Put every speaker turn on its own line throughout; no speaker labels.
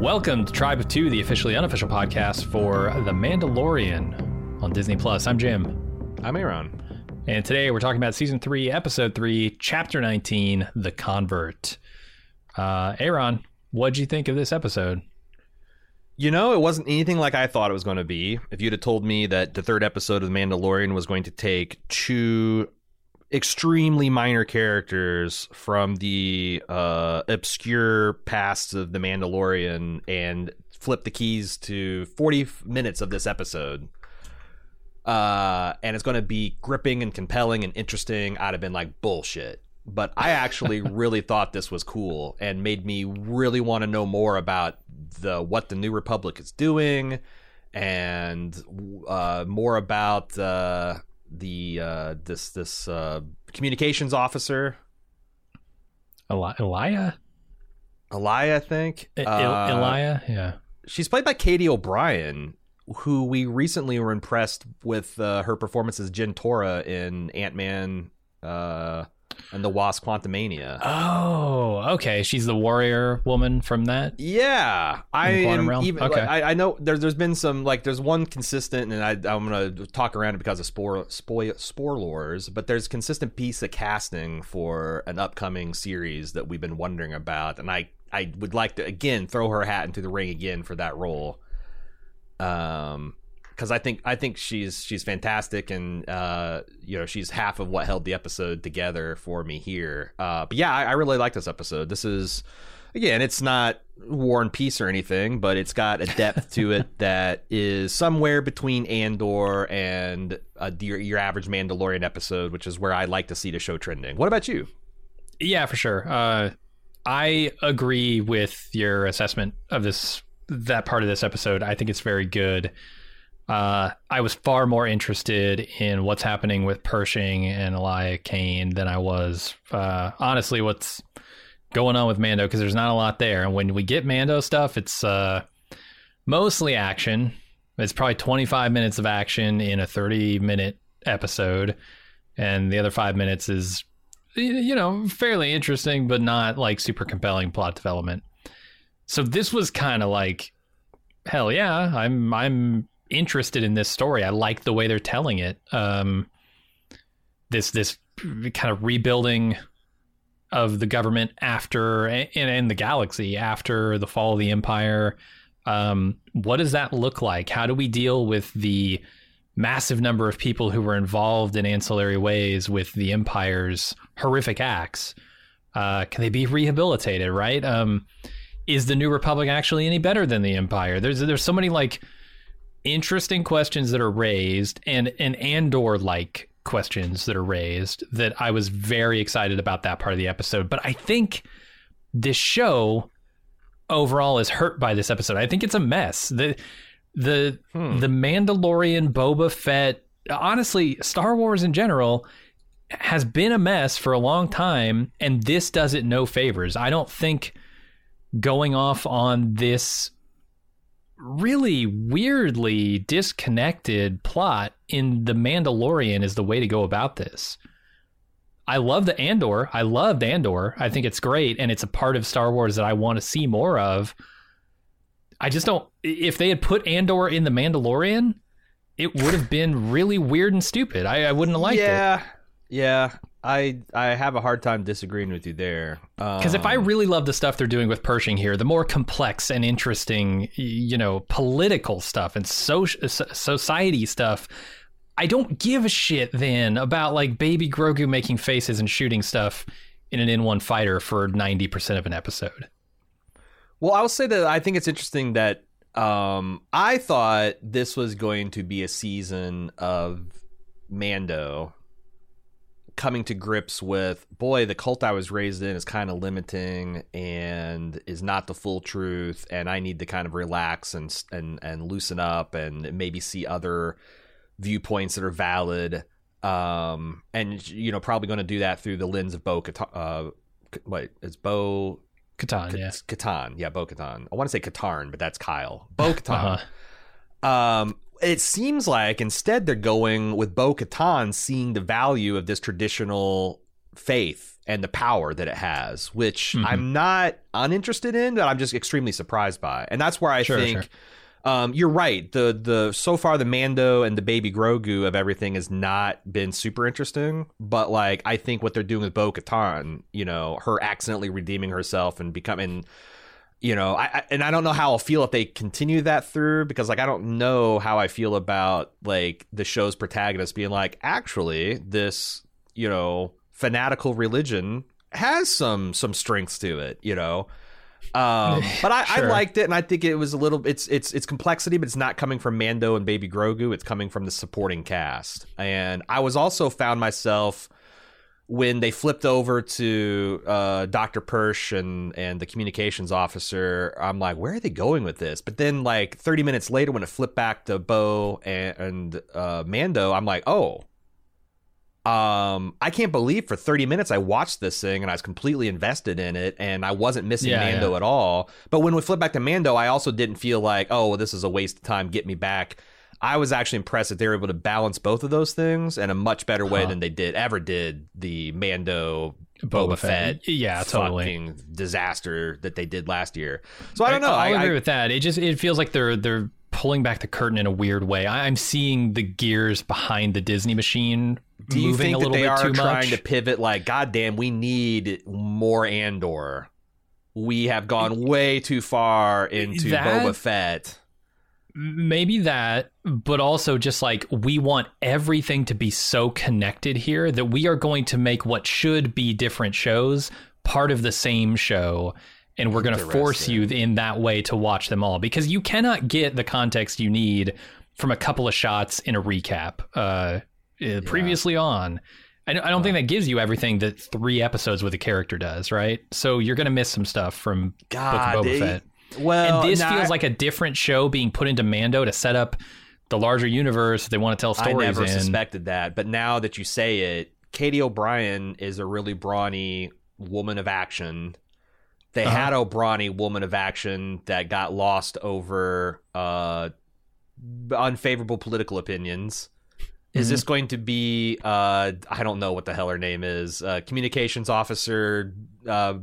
Welcome to Tribe of Two, the officially unofficial podcast for The Mandalorian on Disney Plus. I'm Jim,
I'm Aaron.
and today we're talking about season three, episode three, chapter 19, The Convert. Uh, Aaron, what'd you think of this episode?
You know, it wasn't anything like I thought it was going to be. If you'd have told me that the third episode of The Mandalorian was going to take two extremely minor characters from the uh, obscure past of The Mandalorian and flip the keys to 40 minutes of this episode, uh, and it's going to be gripping and compelling and interesting, I'd have been like, bullshit. But I actually really thought this was cool and made me really want to know more about the what the New Republic is doing and uh, more about uh, the uh, this this uh, communications officer
Eli- Elia?
Elia, I think.
E-
Uh,
Elia? Yeah.
She's played by Katy O'Brian, who we recently were impressed with uh, her performance as Jentorra in Ant Man uh, and the Wasp: Quantumania.
Oh, okay. She's the warrior woman from that.
Yeah, I am
realm?
even.
Okay.
like, I, I know there's there's been some like there's one consistent, and I I'm gonna talk around it because of spore spoil spoilers, but there's consistent piece of casting for an upcoming series that we've been wondering about, and I I would like to again throw her hat into the ring again for that role. Um, because I think I think she's she's fantastic, and uh, you know she's half of what held the episode together for me here. Uh, but yeah, I, I really like this episode. This is again, it's not War and Peace or anything, but it's got a depth to it that is somewhere between Andor and uh, your, your average Mandalorian episode, which is where I like to see the show trending. What about you?
Yeah, for sure. Uh, I agree with your assessment of this that part of this episode. I think it's very good. Uh, I was far more interested in what's happening with Pershing and Elia Kane than I was, uh, honestly, what's going on with Mando because there's not a lot there. And when we get Mando stuff, it's uh, mostly action. It's probably 25 minutes of action in a 30 minute episode, and the other five minutes is you know, fairly interesting, but not like super compelling plot development. So this was kind of like, hell yeah, I'm I'm interested in this story. I like the way they're telling it. Um, this this kind of rebuilding of the government after and, the galaxy after the fall of the empire. Um, what does that look like? How do we deal with the massive number of people who were involved in ancillary ways with the empire's horrific acts. Uh, can they be rehabilitated? Right? Um, is the New Republic actually any better than the Empire? There's there's so many like interesting questions that are raised, and and Andor like questions that are raised that I was very excited about that part of the episode. But I think this show overall is hurt by this episode. I think it's a mess. The the
Hmm.
the Mandalorian, Boba Fett, honestly, Star Wars in general has been a mess for a long time, and this does it no favors. I don't think going off on this really weirdly disconnected plot in The Mandalorian is the way to go about this. I love the Andor. I loved Andor. I think it's great, and it's a part of Star Wars that I want to see more of. I just don't. If they had put Andor in the Mandalorian, it would have been really weird and stupid. I, I wouldn't have liked it.
yeah, yeah. I I have a hard time disagreeing with you there.
Because if I
Um,
really love the stuff they're doing with Pershing here, the more complex and interesting, you know, political stuff and so- so- society stuff, I don't give a shit then about like baby Grogu making faces and shooting stuff in an N1 fighter for 90% of an episode.
Well, I will say that I think it's interesting that um, I thought this was going to be a season of Mando coming to grips with boy the cult i was raised in is kind of limiting and is not the full truth and i need to kind of relax and and and loosen up and maybe see other viewpoints that are valid um and you know probably going to do that through the lens of bo Kata- uh what is bo
Katan,
K-
yeah.
Katan, yeah, Bo Katan. I want to say Katarn, but that's Kyle. Bo Katan.
Uh-huh.
Um, it seems like instead they're going with Bo Katan seeing the value of this traditional faith and the power that it has, which
Mhm.
I'm not uninterested in, but I'm just extremely surprised by. And that's where I
Sure,
think
sure.
um, you're right. The the so far the Mando and the baby Grogu of everything has not been super interesting. But like I think what they're doing with Bo Katan, you know, her accidentally redeeming herself and becoming you know, I, I and I don't know how I'll feel if they continue that through because like I don't know how I feel about like the show's protagonist being like, actually, this, you know, fanatical religion has some some strengths to it, you know. Um, but I, I liked it, and I think it was a little. It's it's it's complexity, but it's not coming from Mando and Baby Grogu. It's coming from the supporting cast, and I was also found myself when they flipped over to uh, Dr. Persh and and the communications officer. I'm like, where are they going with this? But then, like 30 minutes later, when it flipped back to Bo and, and uh, Mando, I'm like, oh. Um, I can't believe for 30 minutes I watched this thing and I was completely invested in it and I wasn't missing
Yeah,
Mando
yeah.
at all. But when we flip back to Mando, I also didn't feel like, oh, well, this is a waste of time. Get me back. I was actually impressed that they were able to balance both of those things in a much better way
Huh.
than they did ever did the Mando
Boba
Boba
Fett.
Fett.
Yeah, totally.
fucking disaster that they did last year. So I don't know.
I'll
I,
agree
I,
with that. It just it feels like they're they're pulling back the curtain in a weird way. I, I'm seeing the gears behind the Disney machine
do you
moving
think
a
that
little
they
bit
are
too
trying
much.
to pivot? Like, goddamn, we need more Andor. We have gone way too far into
That-
Boba Fett.
Maybe that, but also just like we want everything to be so connected here that we are going to make what should be different shows part of the same show. And we're going to force you in that way to watch them all because you cannot get the context you need from a couple of shots in a recap uh, uh, previously on. I don't, I don't think that gives you everything that three episodes with a character does, right? So you're going to miss some stuff from
God,
Book of Boba
it-
Fett.
Well,
and this feels like a different show being put into Mando to set up the larger universe they want to tell stories.
I never
in.
suspected that, but now that you say it, Katy O'Brian is a really brawny woman of action. They
Uh-huh.
had a brawny woman of action that got lost over uh, unfavorable political opinions. Is
Mhm.
this going to be? Uh, I don't know what the hell her name is. Uh, communications officer, uh,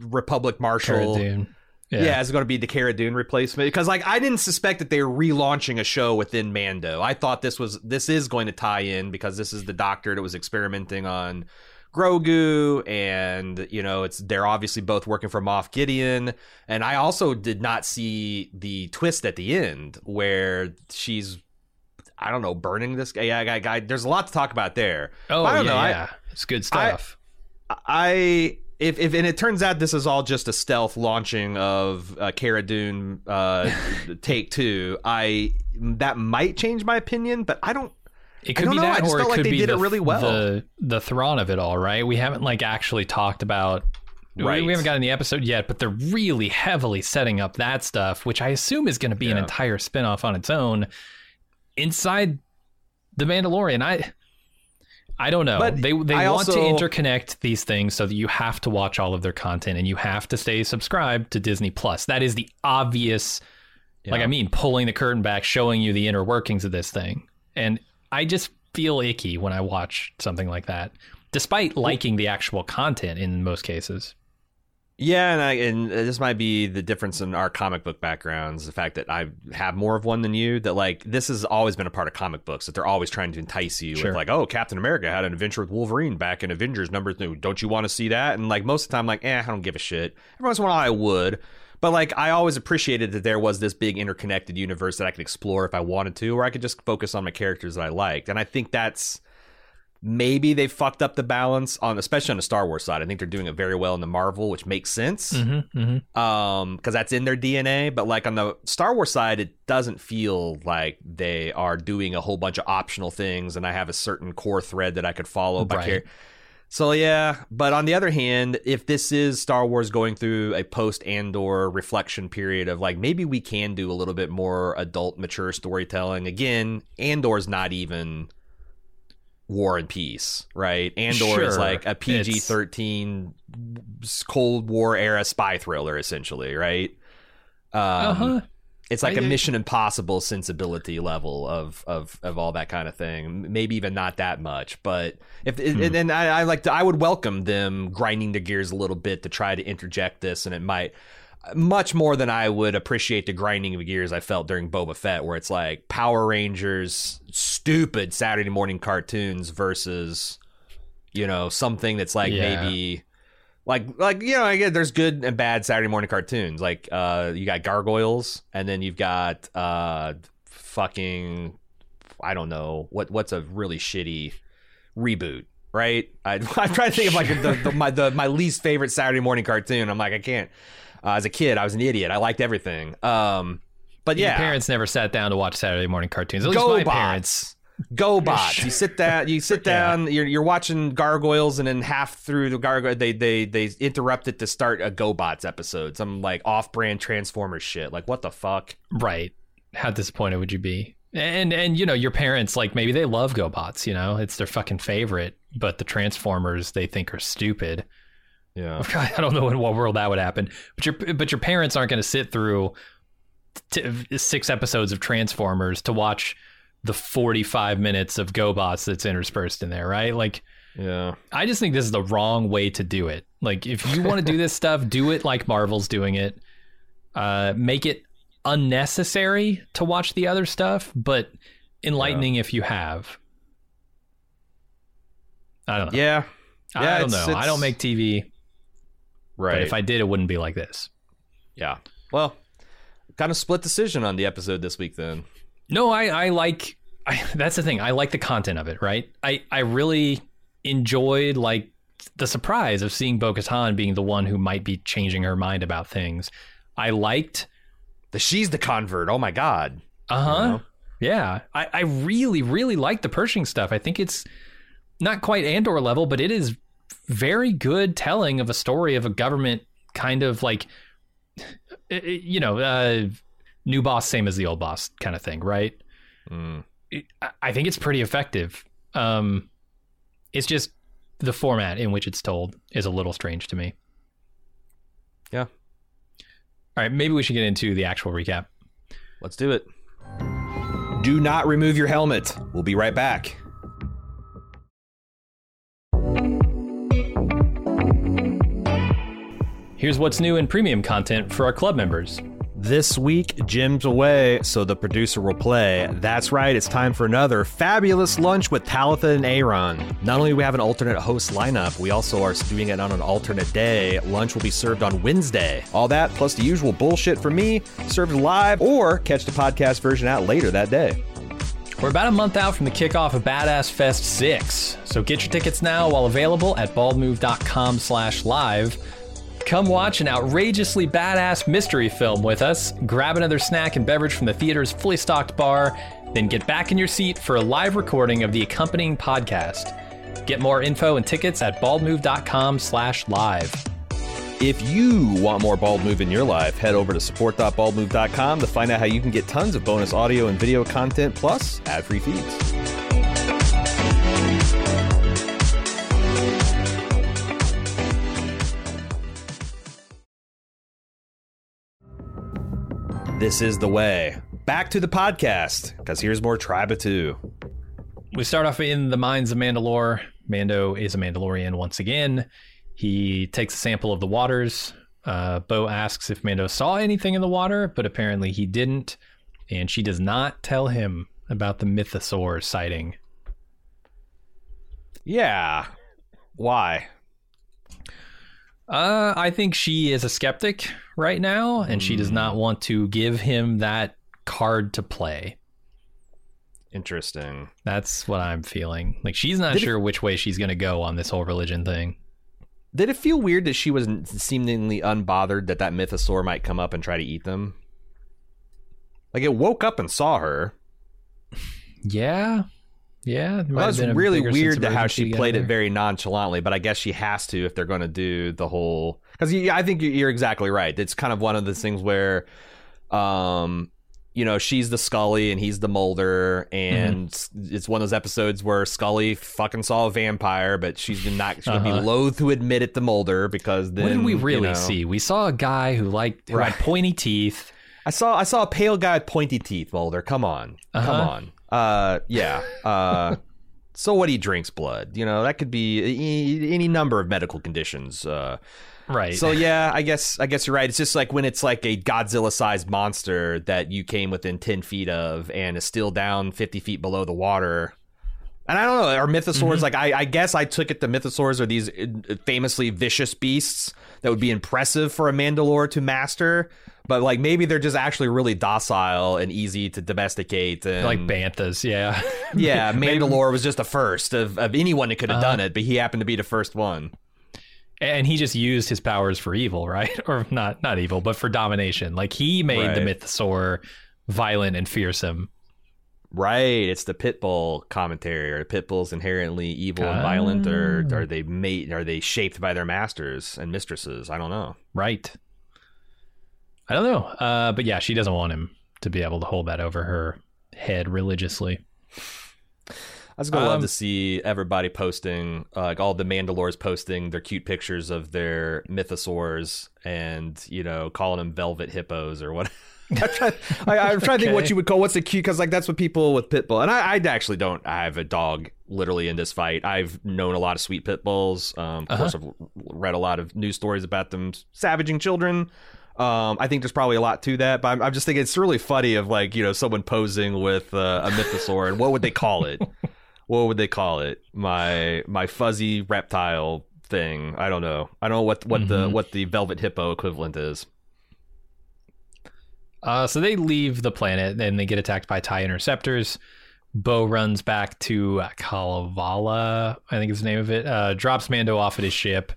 Republic
Cara
Marshal.
Dune.
Yeah. it's going to be the Cara Dune replacement because, like, I didn't suspect that they were relaunching a show within Mando. I thought this was this is going to tie in because this is the Doctor that was experimenting on Grogu, and you know, it's they're obviously both working for Moff Gideon. And I also did not see the twist at the end where she's. I don't know, burning this guy. Yeah, guy, guy. There's a lot to talk about there.
Oh,
I don't
yeah,
know, I-
yeah. it's good stuff.
I if if and it turns out this is all just a stealth launching of uh, Cara Dune uh, take two. I that might change my opinion, but I don't.
it
I
could
don't
be
know, I
that,
just
or it
like
could
they
be
did it
the,
really well.
the the Thrawn of it all, right? We haven't like actually talked about.
Right.
We haven't gotten the episode yet, but they're really heavily setting up that stuff, which I assume is going to be an entire spin-off on its own inside the Mandalorian. I I don't know.
But
they they
I
want to interconnect these things so that you have to watch all of their content and you have to stay subscribed to Disney Plus. That is the obvious like I mean, pulling the curtain back, showing you the inner workings of this thing. And I just feel icky when I watch something like that, despite liking the actual content in most cases.
Yeah, and I and this might be the difference in our comic book backgrounds. The fact that I have more of one than you. That like this has always been a part of comic books. That they're always trying to entice you
Sure.
with like, oh, Captain America had an adventure with Wolverine back in Avengers number two. Don't you want to see that? And like most of the time, I'm like, eh, I don't give a shit. Every once in a while, I would. But like, I always appreciated that there was this big interconnected universe that I could explore if I wanted to, or I could just focus on my characters that I liked. And I think that's maybe they fucked up the balance on, especially on the Star Wars side. I think they're doing it very well in the Marvel, which makes sense
Mm-hmm, mm-hmm.
um because that's in their dna but like on the star wars side it doesn't feel like they are doing a whole bunch of optional things and i have a certain core thread that i could follow by
Right.
so yeah but on the other hand if this is star wars going through a post andor reflection period of like maybe we can do a little bit more adult mature storytelling again andor's not even war and peace right andor is
Sure.
like a pg-13 cold war era spy thriller essentially right um
uh-huh.
It's like a
I-
Mission Impossible sensibility level of of of all that kind of thing. Maybe even not that much, but if and, and I, I like to, I would welcome them grinding their gears a little bit to try to interject this, and it might much more than I would appreciate the grinding of gears I felt during Boba Fett, where it's like Power Rangers, stupid Saturday morning cartoons versus you know something that's like
Yeah.
maybe like like you know I get there's good and bad Saturday morning cartoons. Like uh you got Gargoyles and then you've got uh fucking I don't know what what's a really shitty reboot right? I, I'm trying to think of like the, the my the my least favorite Saturday morning cartoon. I'm like I can't uh, as a kid I was an idiot I liked everything um but
Your
yeah
parents never sat down to watch Saturday morning cartoons. At least my
Go
parents.
bots. GoBots. You sit down. You sit
Yeah.
down. You're, you're watching gargoyles, and then half through the gargoyle, they they they interrupt it to start a GoBots episode. Some like off-brand Transformers shit. Like what the fuck?
Right. How disappointed would you be? And and you know your parents like maybe they love GoBots. You know it's their fucking favorite, but the Transformers they think are stupid.
Yeah.
I don't know in what world that would happen. But your but your parents aren't going to sit through t- six episodes of Transformers to watch the 45 minutes of GoBots that's interspersed in there, right? Like
Yeah.
I just think this is the wrong way to do it. Like if you want to do this stuff, do it like Marvel's doing it. Uh make it unnecessary to watch the other stuff, but enlightening if you have. I don't know.
Yeah.
I
yeah,
don't know. I don't make TV,
Right.
but if I did it wouldn't be like this.
yeah. Well, kind of split decision on the episode this week then.
No, I, I like I, that's the thing. I like the content of it, right? I, I really enjoyed like the surprise of seeing Bo Katan being the one who might be changing her mind about things. I liked
The she's the convert. Oh my god.
uh huh.
You know?
Yeah. I, I really, really like the Pershing stuff. I think it's not quite Andor level, but it is very good telling of a story of a government kind of like eh, eh, you know, uh new boss same as the old boss kind of thing, right?
Mm.
I- I think it's pretty effective. Um, it's just the format in which it's told is a little strange to me.
Yeah.
All right, maybe we should get into the actual recap.
Let's do it. Do not remove your helmet. We'll be right back.
Here's what's new in premium content for our club members.
This week, Jim's away, so the producer will play. That's right, it's time for another fabulous lunch with Talitha and Aaron. Not only do we have an alternate host lineup, we also are doing it on an alternate day. Lunch will be served on Wednesday. All that, plus the usual bullshit from me, served live, or catch the podcast version out later that day.
We're about a month out from the kickoff of Badass Fest 6, so get your tickets now while available at baldmove.com slash live. Come watch an outrageously badass mystery film with us, grab another snack and beverage from the theater's fully stocked bar, then get back in your seat for a live recording of the accompanying podcast. Get more info and tickets at baldmove.com slash live.
If you want more Bald Move in your life, head over to support.baldmove.com to find out how you can get tons of bonus audio and video content plus ad-free feeds. This is the way. Back to the podcast, because here's more Tribe of Two.
We start off in the mines of Mandalore. Mando is a Mandalorian once again. He takes a sample of the waters. Uh, Bo asks if Mando saw anything in the water, but apparently he didn't. And she does not tell him about the mythosaur sighting.
Yeah. Why?
Uh, I think she is a skeptic right now, and she does not hmm. want to give him that card to play.
Interesting.
That's what I'm feeling. Like she's not
Did it-
sure which way she's going to go on this whole religion thing.
Did it feel weird that she was seemingly unbothered that that mythosaur might come up and try to eat them? Like it woke up and saw her.
Yeah, yeah.
Well,
been a
really weird to how she played it very nonchalantly, but I guess she has to if they're going to do the whole. Because I think you're exactly right. It's kind of one of those things where, um, you know, she's the Scully and he's the Mulder, and
Mm-hmm.
it's one of those episodes where Scully fucking saw a vampire, but she's not. She's gonna
Uh-huh.
be loath to admit it to Mulder because then
What did we
you
really
know-
see? We saw a guy who liked who
Right.
had pointy teeth,
I saw I saw a pale guy with pointy teeth, Mulder. Come on.
Uh-huh.
Come on. Uh yeah. Uh so what he drinks blood. You know, that could be any number of medical conditions. Uh
Right.
so yeah, I guess I guess you're right. It's just like when it's like a Godzilla sized monster that you came within ten feet of and is still down fifty feet below the water. And I don't know, are mythosaurs like I, I guess I took it the mythosaurs are these uh, famously vicious beasts that would be impressive for a Mandalore to master, but like maybe they're just actually really docile and easy to domesticate and
like banthas, yeah.
yeah, Mandalore was just the first of, of anyone that could have done it, but he happened to be the first one.
and he just used his powers for evil, right? Or not not evil, but for domination. Like he made the
Right.
mythosaur violent and fearsome.
Right, it's the Pitbull commentary. Are the Pitbulls inherently evil and
Ah.
violent, or are they mate? Are they shaped by their masters and mistresses? I don't know.
Right. I don't know. Uh, but yeah, she doesn't want him to be able to hold that over her head religiously.
I was gonna love
Um,
to see everybody posting, uh, like all the Mandalores posting their cute pictures of their mythosaurs, and you know, calling them velvet hippos or what. I'm trying, I, I'm trying to think what you would call what's the cute because like that's what people with pit bull and I, I actually don't I have a dog literally in this fight. I've known a lot of sweet pit bulls. Um, of course, I've read a lot of news stories about them savaging children. Um, I think there's probably a lot to that, but I'm, I'm just thinking it's really funny of like you know someone posing with uh, a mythosaur and what would they call it? what would they call it? My my fuzzy reptile thing. I don't know. I don't know what what the
Mhm.
what the velvet hippo equivalent is.
Uh, so they leave the planet and they get attacked by TIE interceptors. Bo runs back to uh, Kalevala, I think is the name of it, uh, drops Mando off at his ship.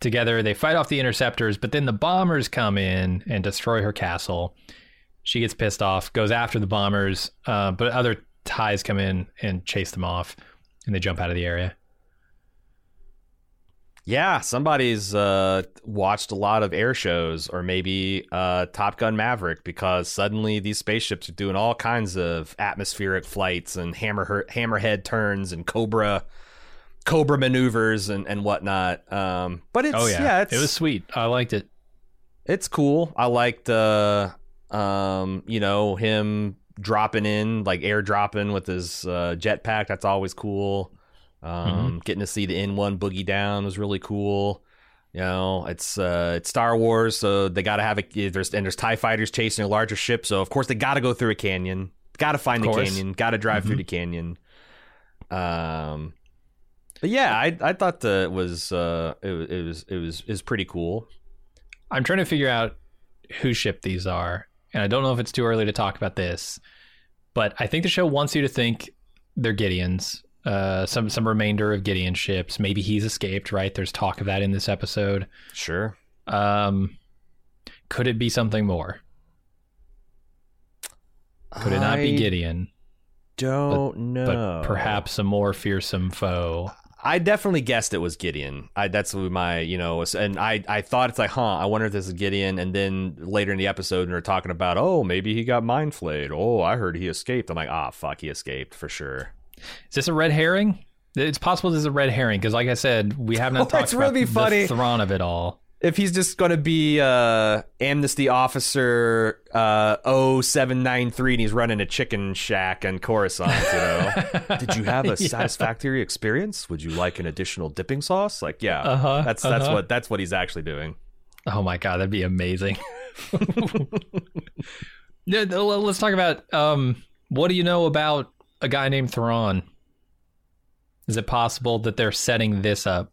Together, they fight off the interceptors, but then the bombers come in and destroy her castle. She gets pissed off, goes after the bombers, uh, but other TIEs come in and chase them off, and they jump out of the area.
Yeah, somebody's uh, watched a lot of air shows or maybe uh, Top Gun Maverick because suddenly these spaceships are doing all kinds of atmospheric flights and hammer hammerhead turns and cobra cobra maneuvers and, and whatnot. Um, but it's
Oh yeah,
yeah, it's,
it was sweet. I liked it.
it's cool. I liked uh um you know him dropping in like air dropping with his uh, jetpack. That's always cool. Um, Getting to see the N1 boogie down was really cool. You know, it's uh, it's Star Wars, so they got to have a there's and there's Tie fighters chasing a larger ship, so of course they got to go through a canyon, got to find the canyon, got to drive through the canyon. Um, but yeah, I I thought that it was uh it, it was it was was pretty cool.
I'm trying to figure out whose ship these are, and I don't know if it's too early to talk about this, but I think the show wants you to think they're Gideon's. Uh, some some remainder of Gideon ships. Maybe he's escaped. Right? There's talk of that in this episode.
Sure.
Um, could it be something more? Could it not be Gideon,
Don't know.
but perhaps a more fearsome foe?
I definitely guessed it was Gideon. I that's my you know, and I I thought it's like, huh, I wonder if this is Gideon. And then later in the episode, when they're talking about, oh, maybe he got mind flayed. Oh, I heard he escaped. I'm like, ah, fuck, he escaped for sure.
Is this a red herring? It's possible this is a red herring because, like I said, we have not
Oh,
talked
it's really funny.
the Thrawn of it all.
If he's just going to be uh, amnesty officer uh, 0793 and he's running a chicken shack and Coruscant, you know, did you have a
Yeah.
satisfactory experience? Would you like an additional dipping sauce? Like, yeah,
Uh-huh,
that's that's
uh-huh.
what that's what he's actually doing.
Oh my god, that'd be amazing. Yeah, no, well, Let's talk about um, what do you know about a guy named Thrawn? Is it possible that they're setting this up?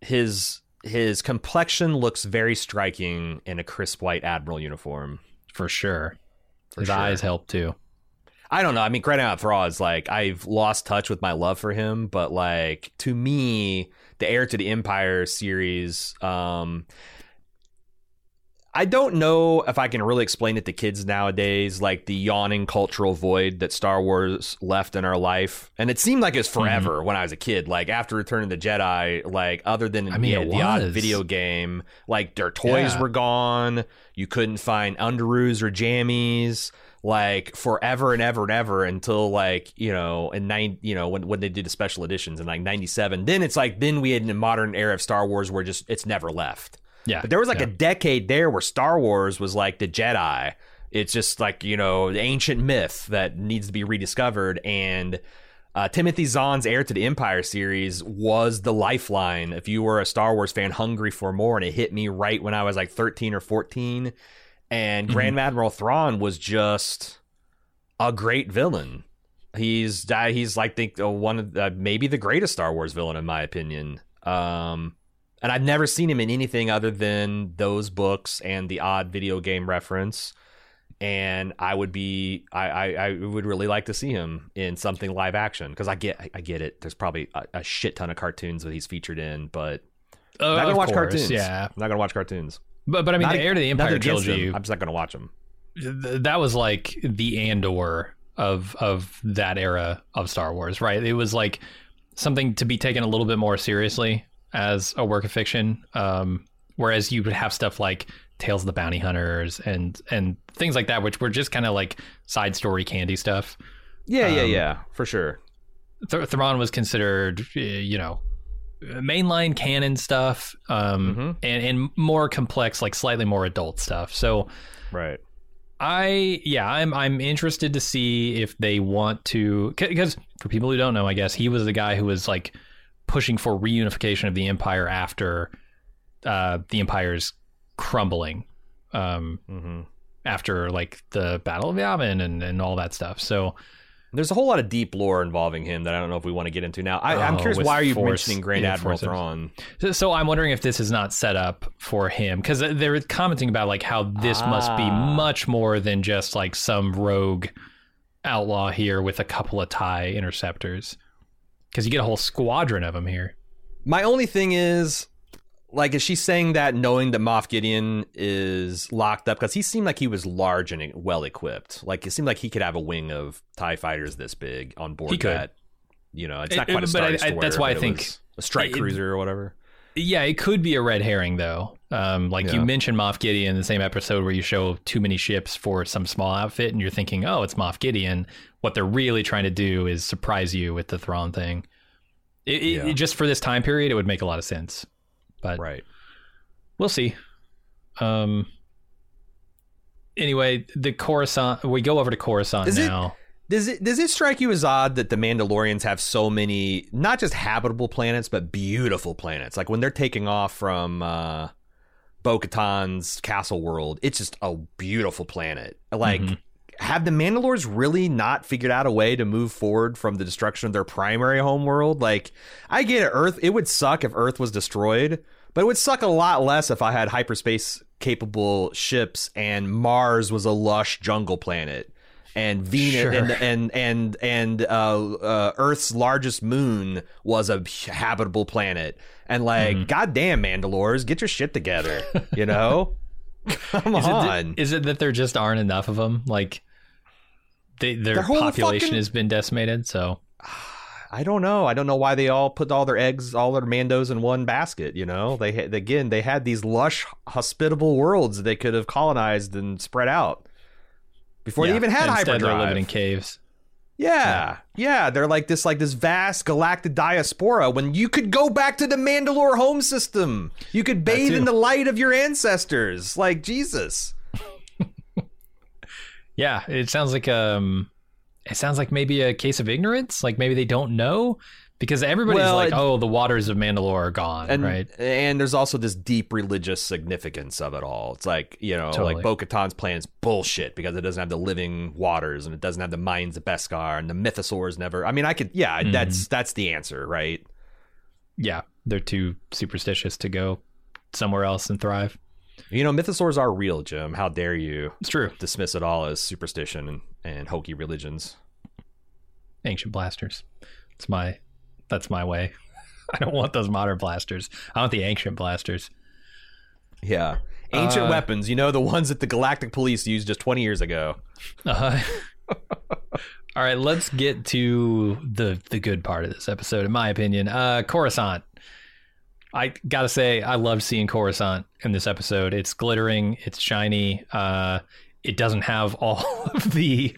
his his complexion looks very striking in a crisp white admiral uniform.
For sure.
For
His
sure.
eyes help too.
I don't know. I mean, credit out for odds. Like I've lost touch with my love for him, but like to me, the Heir to the Empire series, um, I don't know if I can really explain it to kids nowadays, like the yawning cultural void that Star Wars left in our life. And it seemed like it was mm-hmm. forever when I was a kid. Like after Return of the Jedi, like other than
I mean,
yeah, the odd video game, like their toys
Yeah.
were gone. You couldn't find underoos or jammies like forever and ever and ever until like you know in nine you know when when they did the special editions in like 97 then it's like then we had a modern era of star wars where just it's never left
Yeah.
but there was like
yeah.
a decade there where Star Wars was like the Jedi. It's just like you know the ancient myth that needs to be rediscovered and. Uh, Timothy Zahn's Heir to the Empire series was the lifeline. If you were a Star Wars fan hungry for more, and it hit me right when I was like 13 or 14, and
Mhm.
Grand Admiral Thrawn was just a great villain. He's he's like think uh, one of the, maybe the greatest Star Wars villain in my opinion. Um, and I've never seen him in anything other than those books and the odd video game reference. And I would be I, I, I would really like to see him in something live action because I get I get it. There's probably a, a shit ton of cartoons that he's featured in, but
Oh,
I'm not gonna watch
course,
cartoons.
Yeah,
I'm not gonna watch cartoons.
but but I mean,
Not
the Heir to the Empire trilogy.
I'm just not gonna watch them.
th- that was like the Andor of of that era of Star Wars, right? It was like something to be taken a little bit more seriously as a work of fiction. Um, whereas you would have stuff like Tales of the Bounty Hunters and and things like that, which were just kind of like side story candy stuff.
Yeah, yeah,
Um,
yeah, for sure.
Th- Thrawn was considered, you know, mainline canon stuff, um,
Mhm.
and and more complex, like slightly more adult stuff. So.
Right.
I yeah, I'm I'm interested to see if they want to because for people who don't know, I guess he was the guy who was like pushing for reunification of the empire after uh, the empire's crumbling um,
hmm
after like the Battle of Yavin and and all that stuff. So
There's a whole lot of deep lore involving him that I don't know if we want to get into now. I, I'm
Oh,
curious why are you
Force-
mentioning Grand
yeah,
Admiral Thrawn?
So, so I'm wondering if this is not set up for him because they're commenting about like how this must be
Ah.
much more than just like some rogue outlaw here with a couple of tie interceptors because you get a whole squadron of them here.
My only thing is, like, is she saying that knowing that Moff Gideon is locked up because he seemed like he was large and well equipped. Like it seemed like he could have a wing of Tie fighters this big on board
He could.
that. You know, it's
It-
not quite a
it-
star
but I- I- that's why I think
a strike
it-
cruiser or whatever.
Yeah, it could be a red herring though. Um, like you mentioned Moff Gideon in the same episode where you show too many ships for some small outfit, and you're thinking, "Oh, it's Moff Gideon." What they're really trying to do is surprise you with the Thrawn thing. It, it-
Yeah.
it- just for this time period, it would make a lot of sense. But
Right.
we'll see. Um. Anyway, the Coruscant. We go over to Coruscant
Is it-
now.
Does it does it strike you as odd that the Mandalorians have so many not just habitable planets but beautiful planets? Like when they're taking off from uh Bo-Katan's castle world, it's just a beautiful planet. Like
Mhm.
have the Mandalores really not figured out a way to move forward from the destruction of their primary home world? Like I get it Earth it would suck if Earth was destroyed, but it would suck a lot less if I had hyperspace capable ships and Mars was a lush jungle planet and Venus
Sure.
and and and and uh, uh, Earth's largest moon was a habitable planet. And like,
Mhm.
goddamn, Mandalores, get your shit together. You know, come
Is
on.
that, is it that there just aren't enough of them? Like, they, their
Their
population
fucking-
has been decimated. So
I don't know. I don't know why they all put all their eggs, all their Mandos in one basket. You know, they again they had these lush, hospitable worlds they could have colonized and spread out before they even had
instead they're
hyperdrive.
living in caves.
Yeah, yeah, they're like this, like this vast galactic diaspora. When you could go back to the Mandalore home system, you could bathe in the light of your ancestors. Like Jesus.
Yeah, it sounds like um, it sounds like maybe a case of ignorance. Like maybe they don't know because everybody's
Well,
like, "Oh, the waters of Mandalore are gone,"
And
right?
and there's also this deep religious significance of it all. It's like you know,
Totally.
like Bo-Katan's plan is bullshit because it doesn't have the living waters and it doesn't have the mines of Beskar and the mythosaurs never. I mean, I could, yeah,
Mm-hmm.
that's that's the answer, right?
Yeah, they're too superstitious to go somewhere else and thrive.
You know, mythosaurs are real, Jim. How dare you
It's true.
dismiss it all as superstition and, and hokey religions?
Ancient blasters. It's my that's my way. I don't want those modern blasters. I want the ancient blasters.
Yeah. Ancient
Uh,
weapons, you know, the ones that the Galactic Police used just 20 years ago.
Uh, all right, let's get to the the good part of this episode, in my opinion. Uh, Coruscant. I gotta say, I love seeing Coruscant in this episode. It's glittering, it's shiny. Uh, it doesn't have all of the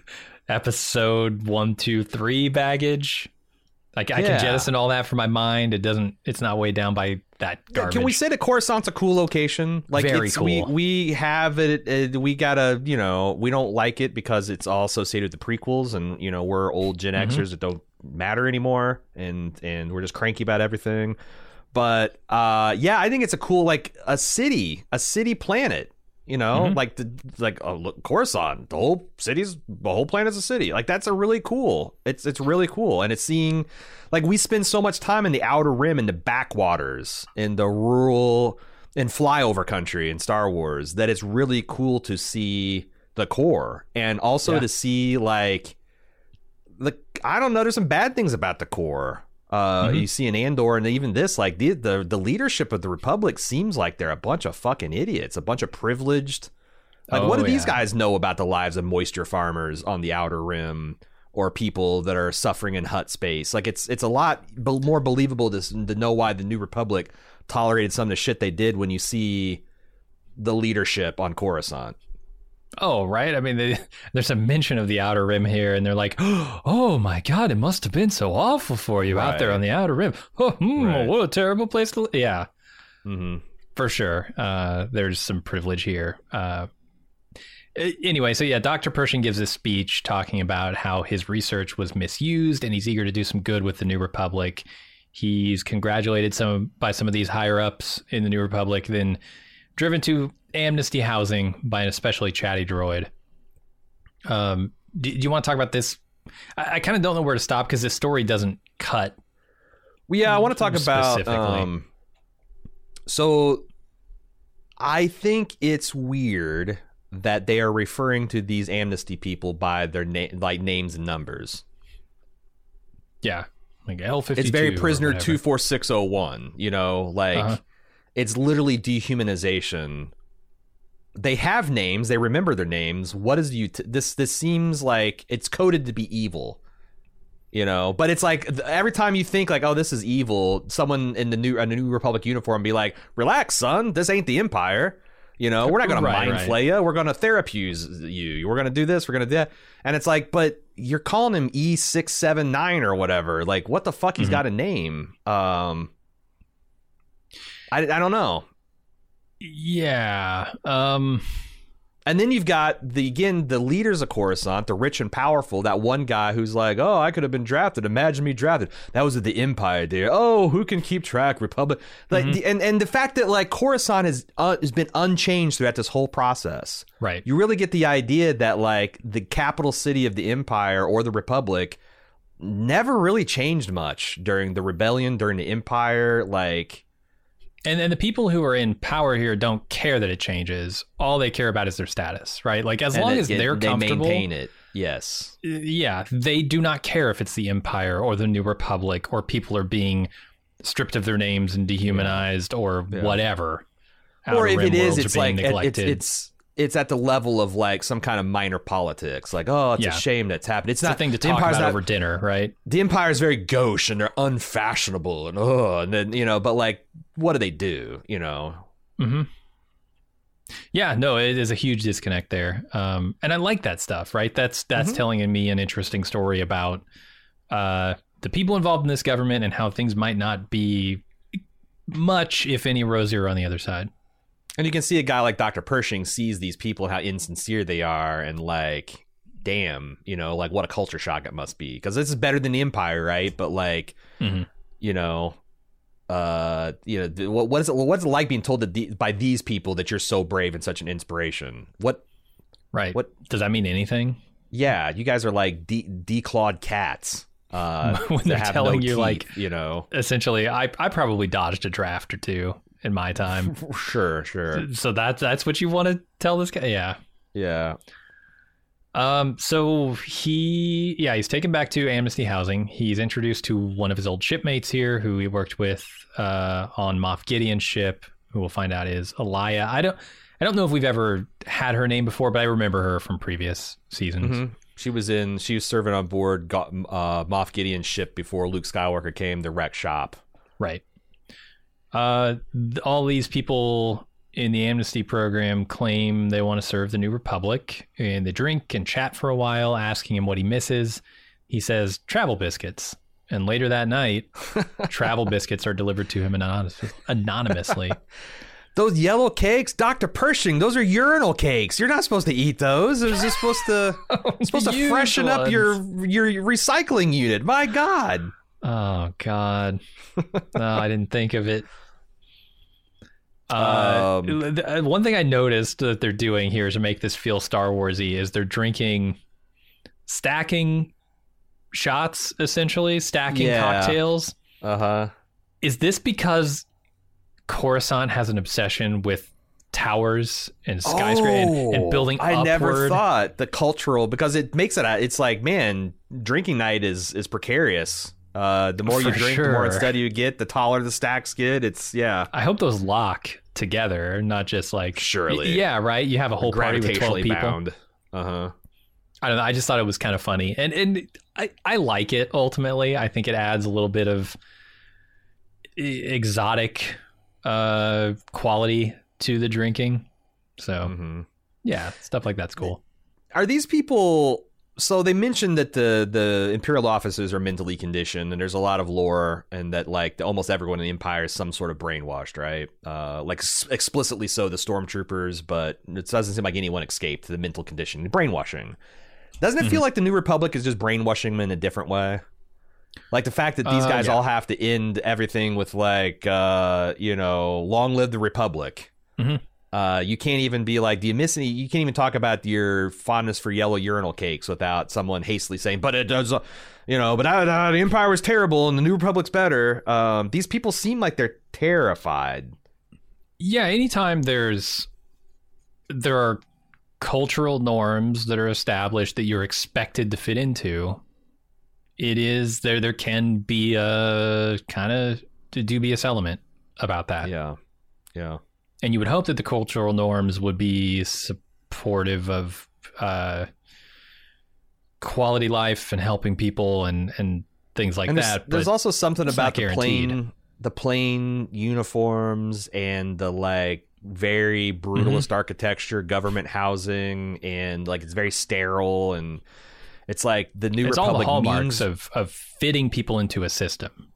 episode one, two, three baggage. Like I
Yeah.
can jettison all that from my mind. It doesn't. It's not weighed down by that garbage.
Can we say that Coruscant's a cool location? Like
Very
it's, We
cool.
we have it. Uh, we gotta you know we don't like it because it's all associated with the prequels, and you know we're old Gen
Mm-hmm.
Xers that don't matter anymore, and and we're just cranky about everything. But uh, yeah, I think it's a cool like a city, a city planet. You know,
Mm-hmm.
like the like oh, look, Coruscant, the whole city's the whole planet's a city. Like that's a really cool. It's it's really cool, and it's seeing like we spend so much time in the outer rim, in the backwaters, in the rural, in flyover country in Star Wars that it's really cool to see the core, and also
Yeah.
to see like the I don't know. There's some bad things about the core. Uh,
Mhm.
You see in Andor and even this, like the, the the leadership of the Republic seems like they're a bunch of fucking idiots, a bunch of privileged. Like, what
Oh,
do these guys know about the lives of moisture farmers on the outer rim, or people that are suffering in Hutt space? Like, it's it's a lot more believable to, to know why the New Republic tolerated some of the shit they did when you see the leadership on Coruscant.
Oh, right. I mean, they, there's a mention of the outer rim here, and they're like, "Oh my god, it must have been so awful for you out there on the outer rim. Oh, hmm,
Right.
What a terrible place to. Yeah,
Mm-hmm.
for sure. Uh, there's some privilege here. Uh, anyway, so yeah, Dr. Pershing gives a speech talking about how his research was misused, and he's eager to do some good with the New Republic. He's congratulated some by some of these higher ups in the New Republic, then driven to amnesty housing by an especially chatty droid. Um, do, do you want to talk about this? I, I kind of don't know where to stop because this story doesn't cut.
Well, yeah, I want to talk about.
Specifically.
Um, so, I think it's weird that they are referring to these amnesty people by their name, like names and numbers.
Yeah, like L fifty.
It's very prisoner two four six zero one. You know, like
Uh-huh.
It's literally dehumanization. They have names. They remember their names. What is you? this this seems like it's coded to be evil. You know, but it's like every time you think like, oh, this is evil, someone in the new in the new Republic uniform be like, relax, son, this ain't the Empire. You know, we're not to
Right,
mind
right.
flay you. We're going to therapuse you. We're to do this. We're to do that. And it's like, but you're calling him E six seven nine or whatever. Like, what the fuck? He's
Mhm.
got a name. Um, I, I don't know.
Yeah. Um.
And then you've got the again the leaders of Coruscant, the rich and powerful. That one guy who's like, "Oh, I could have been drafted. Imagine me drafted." That was at the Empire, dear. Oh, who can keep track? Republic, like, the, and and the fact that like Coruscant has uh, has been unchanged throughout this whole process.
Right.
You really get the idea that like the capital city of the Empire or the Republic never really changed much during the rebellion, during the Empire. Like,
And and the people who are in power here don't care that it changes. All they care about is their status, right? Like as
and
long
it-
as they're
they
comfortable,
maintain it. Yes.
Uh, yeah, they do not care if it's the Empire or the New Republic or people are being stripped of their names and dehumanized or
Yeah.
whatever.
or if
Rim
it is, it's like it- it's
neglected.
it's it's at the level of like some kind of minor politics. Like, oh, it's
Yeah.
a shame that's happened. It's
It's a
not
thing to talk
Empire's
about
not-
over dinner, right?
The Empire is very gauche and they're unfashionable and oh, and then you know, but like, what do they do? You know,
hmm Yeah, no, it is a huge disconnect there, um, and I like that stuff. Right? That's that's
Mhm.
telling me an interesting story about uh, the people involved in this government and how things might not be much, if any, rosier on the other side.
And you can see a guy like Dr. Pershing sees these people how insincere they are and like. Damn, you know, like what a culture shock it must be because this is better than the Empire, right? But like,
Mhm.
you know, uh, you know, what what is it? What's it like being told that the, by these people that you're so brave and such an inspiration? What
Right?
What-
does that mean anything?
Yeah, you guys are like de- declawed cats. Uh,
when they're telling
no
you,
teeth,
like-
you know,
Essentially, I I probably dodged a draft or two in my time.
sure, sure,
so that's that's what you want to tell this guy? Yeah.
yeah,
Um, so he, yeah, he's taken back to Amnesty Housing. He's introduced to one of his old shipmates here, who he worked with uh, on Moff Gideon's ship, who we'll find out is Alaya. I don't, I don't know if we've ever had her name before, but I remember her from previous seasons.
Mhm. She was in. She was serving on board got, uh, Moff Gideon's ship before Luke Skywalker came to wreck shop.
Right. Uh, all these people in the amnesty program claim they want to serve the New Republic, and they drink and chat for a while, asking him what he misses. He says travel biscuits. And later that night, travel biscuits are delivered to him anonymous- anonymously.
Those yellow cakes, Dr. Pershing, those are urinal cakes. You're not supposed to eat those. It was just supposed to supposed to freshen up your your recycling unit. My God.
Oh God! No, I didn't think of it. Uh,
Um,
th- one thing I noticed that they're doing here to make this feel Star Warsy is they're drinking, stacking shots essentially, stacking
Yeah.
cocktails.
Uh-huh.
Is this because Coruscant has an obsession with towers and skyscraper and, and building
Oh, I never thought the cultural because it makes it it's like, man, drinking night is is precarious. Uh, the more you
For
drink, the more
sure.
unsteady you get, the taller the stacks get. It's yeah.
I hope those lock together, not just like
Surely.
Yeah, right. You have a whole party with twelve
Gravitationally
people.
bound. Uh-huh.
I don't know. I just thought it was kind of funny, and and I I like it. Ultimately, I think it adds a little bit of exotic uh, quality to the drinking. So
hmm
yeah, stuff like that's cool.
Are these people so they mentioned that the the imperial officers are mentally conditioned and there's a lot of lore and that like almost everyone in the empire is some sort of brainwashed right? Uh like s- explicitly so the stormtroopers but it doesn't seem like anyone escaped the mental condition brainwashing. Doesn't it feel like the new republic is just brainwashing them in a different way? Like the fact that these
Uh,
guys
yeah.
all have to end everything with like uh you know long live the republic.
Mhm.
Uh, you can't even be like, do you miss any? You can't even talk about your fondness for yellow urinal cakes without someone hastily saying, but it does, uh, you know, but uh, uh, the Empire was terrible and the New Republic's better. Um, these people seem like they're terrified.
Yeah, anytime there's there are cultural norms that are established that you're expected to fit into, it is there. There can be a kind of dubious element about that.
Yeah. Yeah.
And you would hope that the cultural norms would be supportive of uh, quality life and helping people and and things like
and
that.
there's
but
also something about the plain, the plain uniforms and the like very brutalist architecture, government housing, and like it's very sterile and it's like the New
it's all
Republic
the hallmarks
means
of of fitting people into a system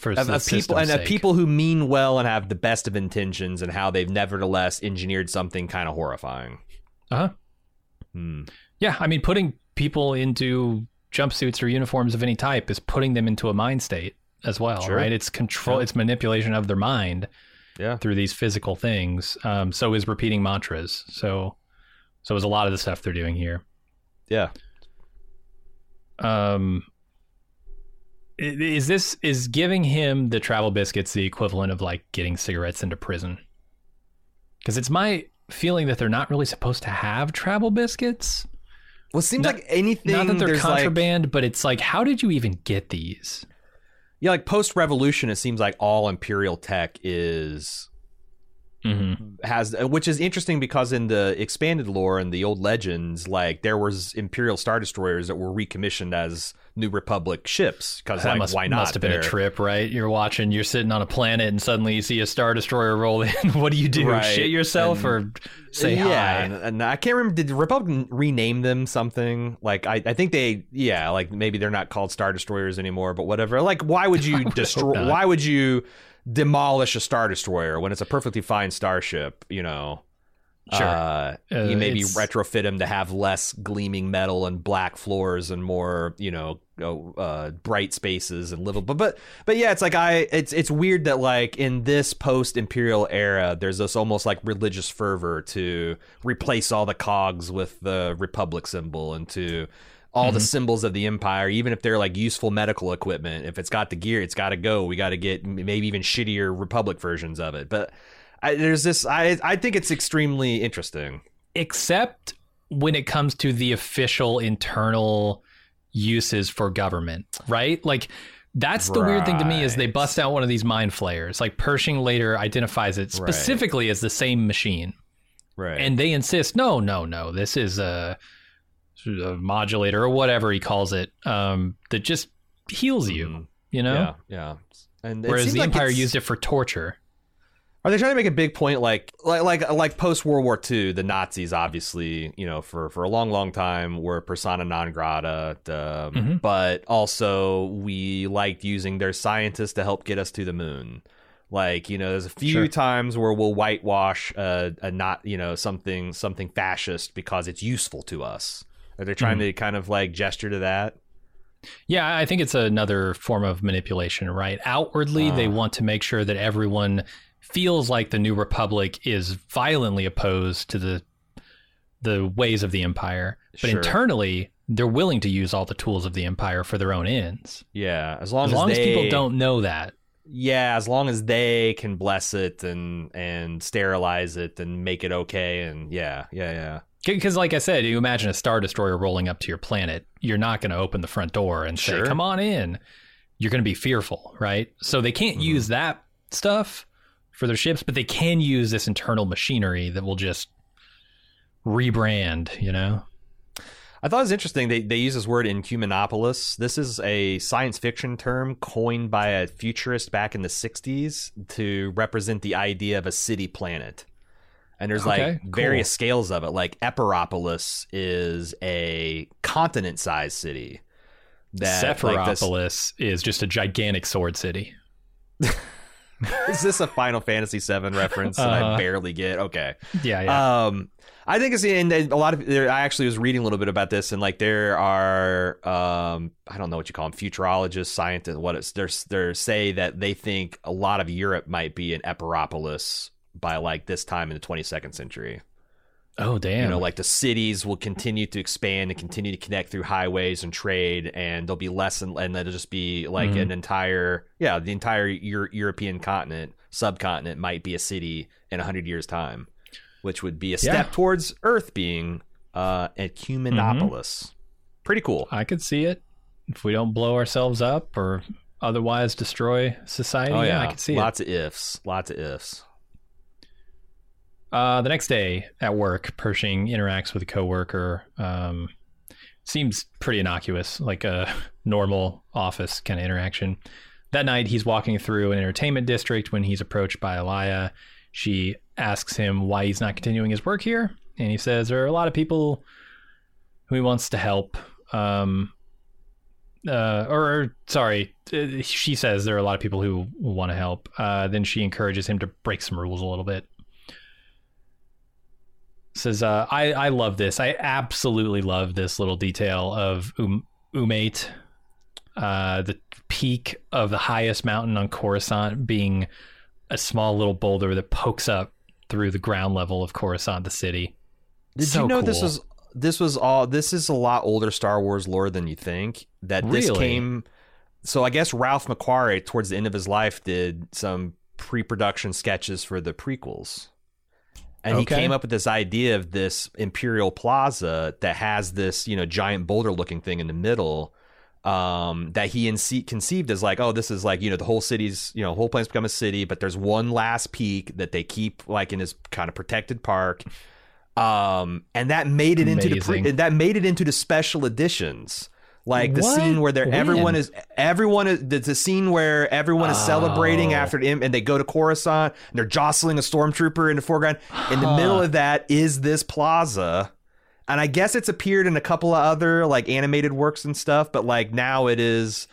for
of, of people and
system's
of people who mean well and have the best of intentions and how they've nevertheless engineered something kind of horrifying.
Uh-huh.
Hmm.
Yeah, I mean, putting people into jumpsuits or uniforms of any type is putting them into a mind state as well,
Sure.
right? It's control,
Yeah.
it's manipulation of their mind.
Yeah.
through these physical things. Um, so is repeating mantras. So, so is a lot of the stuff they're doing here.
Yeah.
Um, is this is giving him the travel biscuits the equivalent of like getting cigarettes into prison? Because it's my feeling that they're not really supposed to have travel biscuits.
Well, it seems
Not-
like anything
not that they're
there's like
contraband, but it's like, how did you even get these?
yeah, like post revolution, it seems like all imperial tech is
Mm-hmm.
has which is interesting because in the expanded lore and the old legends like there was imperial star destroyers that were recommissioned as new republic ships because
That
like
must,
why not
must have been a
They're-
trip, right? You're watching, you're sitting on a planet, and suddenly you see a star destroyer roll in. what do you do?
Right.
Shit yourself
And-
or say
yeah
hi?
and, and i can't remember did the republic rename them something like I, I think they yeah like maybe they're not called star destroyers anymore but whatever like why would you destroy
not.
why would you demolish a star destroyer when it's a perfectly fine starship you know
Sure.
Uh,
Uh,
you maybe
it's-
retrofit them to have less gleaming metal and black floors and more, you know, uh, bright spaces and livable. But but but yeah, it's like I it's it's weird that like in this post imperial era, there's this almost like religious fervor to replace all the cogs with the republic symbol and to all the symbols of the empire, even if they're like useful medical equipment. If it's got the gear, it's got to go. We got to get maybe even shittier republic versions of it. But I, there's this. I I think it's extremely interesting.
Except when it comes to the official internal uses for government, right? Like that's the weird thing to me is they bust out one of these mind flayers. Like Pershing later identifies it
Right.
specifically as the same machine.
Right.
and they insist no no no this is a, a modulator or whatever he calls it um, that just heals you
Mhm.
you know
Yeah, yeah. And
whereas the
like
empire used it for torture
Are they trying to make a big point like like like like post World War II, the Nazis obviously, you know, for for a long long time were persona non grata, um,
Mm-hmm.
but also we liked using their scientists to help get us to the moon. Like, you know, there's a few
Sure.
times where we'll whitewash a, a not, you know, something something fascist because it's useful to us. Are they trying
Mm-hmm.
to kind of like gesture to that?
Yeah, I think it's another form of manipulation, right? Outwardly, they
Ah.
want to make sure that everyone feels like the New Republic is violently opposed to the the ways of the Empire, but
Sure.
internally, they're willing to use all the tools of the Empire for their own ends.
Yeah, as long
As
as,
long as people don't know that,
yeah as long as they can bless it and and sterilize it and make it okay and yeah yeah yeah
because, like I said, you imagine a star destroyer rolling up to your planet, you're not going to open the front door and
Sure.
say, "Come on in." You're going to be fearful, right? So they can't
Mhm.
use that stuff for their ships, but they can use this internal machinery that will just rebrand. You know?
i thought it was interesting they, they use this word ecumenopolis this is a science fiction term coined by a futurist back in the 60s to represent the idea of a city planet and there's
Okay,
like
cool.
various scales of it like eperopolis is a continent sized city that like, this-
Sephiropolis is just a gigantic sword city.
is this a final fantasy 7 reference that i
Uh-huh.
barely get okay
Yeah, yeah.
Um, I think it's and a lot of there. I actually was reading a little bit about this, and like there are, um, I don't know what you call them, futurologists, scientists. What it's they're they're say that they think a lot of Europe might be an Eperopolis by like this time in the 22nd century.
Oh, damn.
You know, like the cities will continue to expand and continue to connect through highways and trade, and there'll be less and and it'll just be like
Mhm.
an entire, yeah, the entire Euro- European continent, subcontinent might be a city in hundred years' time, which would be a step
Yeah.
towards Earth being uh, ecumenopolis. Pretty cool.
I could see it if we don't blow ourselves up or otherwise destroy society.
Oh yeah,
I could see it.
lots of ifs, lots of ifs.
Uh, the next day at work, Pershing interacts with a coworker. Um, seems pretty innocuous, like a normal office kind of interaction. That night, he's walking through an entertainment district when he's approached by Elia. She asks him why he's not continuing his work here, and he says there are a lot of people who he wants to help. Um, uh, or, or, sorry, uh, she says there are a lot of people who want to help. Uh, then she encourages him to break some rules a little bit says uh, I I love this. I absolutely love this little detail of um, Umate, uh, the peak of the highest mountain on Coruscant being a small little boulder that pokes up through the ground level of Coruscant, the city.
Did
So
you know this was this was all this is a lot older Star Wars lore than you think. That this
Really?
came so I guess Ralph McQuarrie towards the end of his life did some pre-production sketches for the prequels. And he came up with this idea of this Imperial Plaza that has this, you know, giant boulder looking thing in the middle. Um, that he ince- conceived as like, oh, this is like, you know, the whole city's, you know, whole plane's become a city, but there's one last peak that they keep like in this kind of protected park. Um and that made it into the pre- that made it into the special editions like the
What?
scene where they're
When?
everyone is everyone is the, a scene where everyone is celebrating
Oh.
after the and they go to Coruscant and they're jostling a stormtrooper in the foreground in the middle of that is this plaza and I guess it's appeared in a couple of other like animated works and stuff but like now it is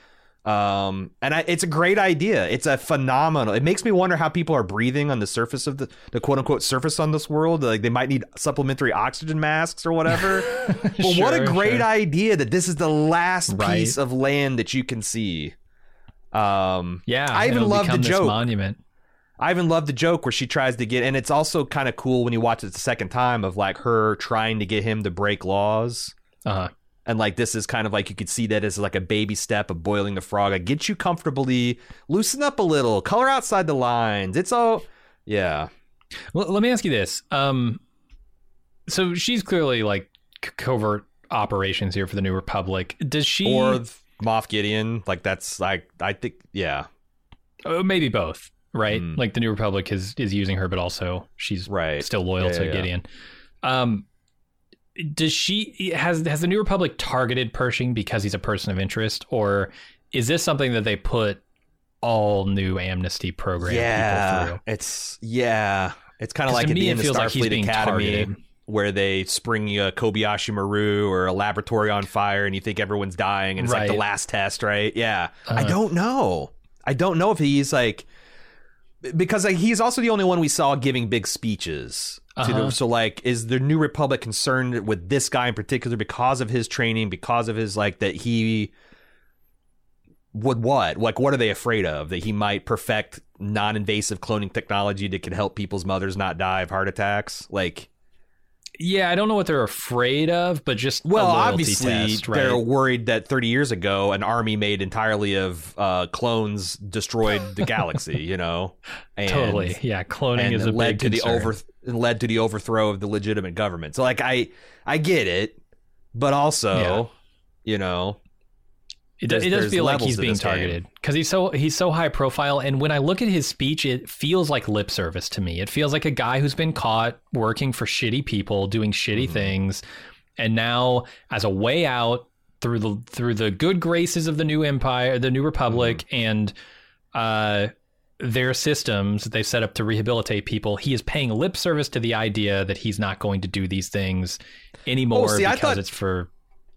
um and I, it's a great idea it's a phenomenal it makes me wonder how people are breathing on the surface of the the quote unquote surface on this world like they might need supplementary oxygen masks or whatever but what a great
sure.
idea that this is the last
Right.
piece of land that you can see um
Yeah,
I even love the joke.
monument.
I even love the joke where she tries to get, and it's also kind of cool when you watch it the second time of like her trying to get him to break laws.
Uh-huh.
And like this is kind of like you could see that as like a baby step of boiling the frog. I get you comfortably, loosen up a little, color outside the lines. It's all, yeah,
Well, let me ask you this. Um, so she's clearly like c- covert operations here for the New Republic. Does she,
or Moff Gideon. Like that's like I think, yeah,
uh, maybe both, right?
Mm.
Like the New Republic is is using her, but also she's
right.
still loyal
Yeah,
to
yeah, yeah.
Gideon. Um, does she has has the New Republic targeted Pershing because he's a person of interest, or is this something that they put all new amnesty program people
yeah,
through.
it's yeah, it's kind of like at the
it
end of
feels like
Starfleet Academy.
targeted.
Where they spring a Kobayashi Maru or a laboratory on fire, and you think everyone's dying, and it's like the last test, right? Yeah, I
Uh-huh.
don't know. I don't know if he's like because like, he's also the only one we saw giving big speeches. To
Uh-huh.
the, so like, is the New Republic concerned with this guy in particular because of his training, because of his like that he would what? Like, what are they afraid of? That he might perfect non-invasive cloning technology that can help people's mothers not die of heart attacks? Like,
Yeah, I don't know what they're afraid of, but just
well, obviously
test, right?
they're worried that 30 years ago an army made entirely of uh, clones destroyed the galaxy. You know, and,
totally. Yeah, cloning is a
led
big
to the
concern.
over led to the overthrow of the legitimate government. So like, I I get it, but also,
Yeah.
you know,
It,
There's-
it does feel like he's being targeted because he's so he's so high profile. And when I look at his speech, it feels like lip service to me. It feels like a guy who's been caught working for shitty people, doing shitty
Mhm.
things, and now as a way out through the through the good graces of the new empire, the new republic,
Mm-hmm.
and uh, their systems that they set up to rehabilitate people, he is paying lip service to the idea that he's not going to do these things anymore
Oh, see,
because
thought-
it's for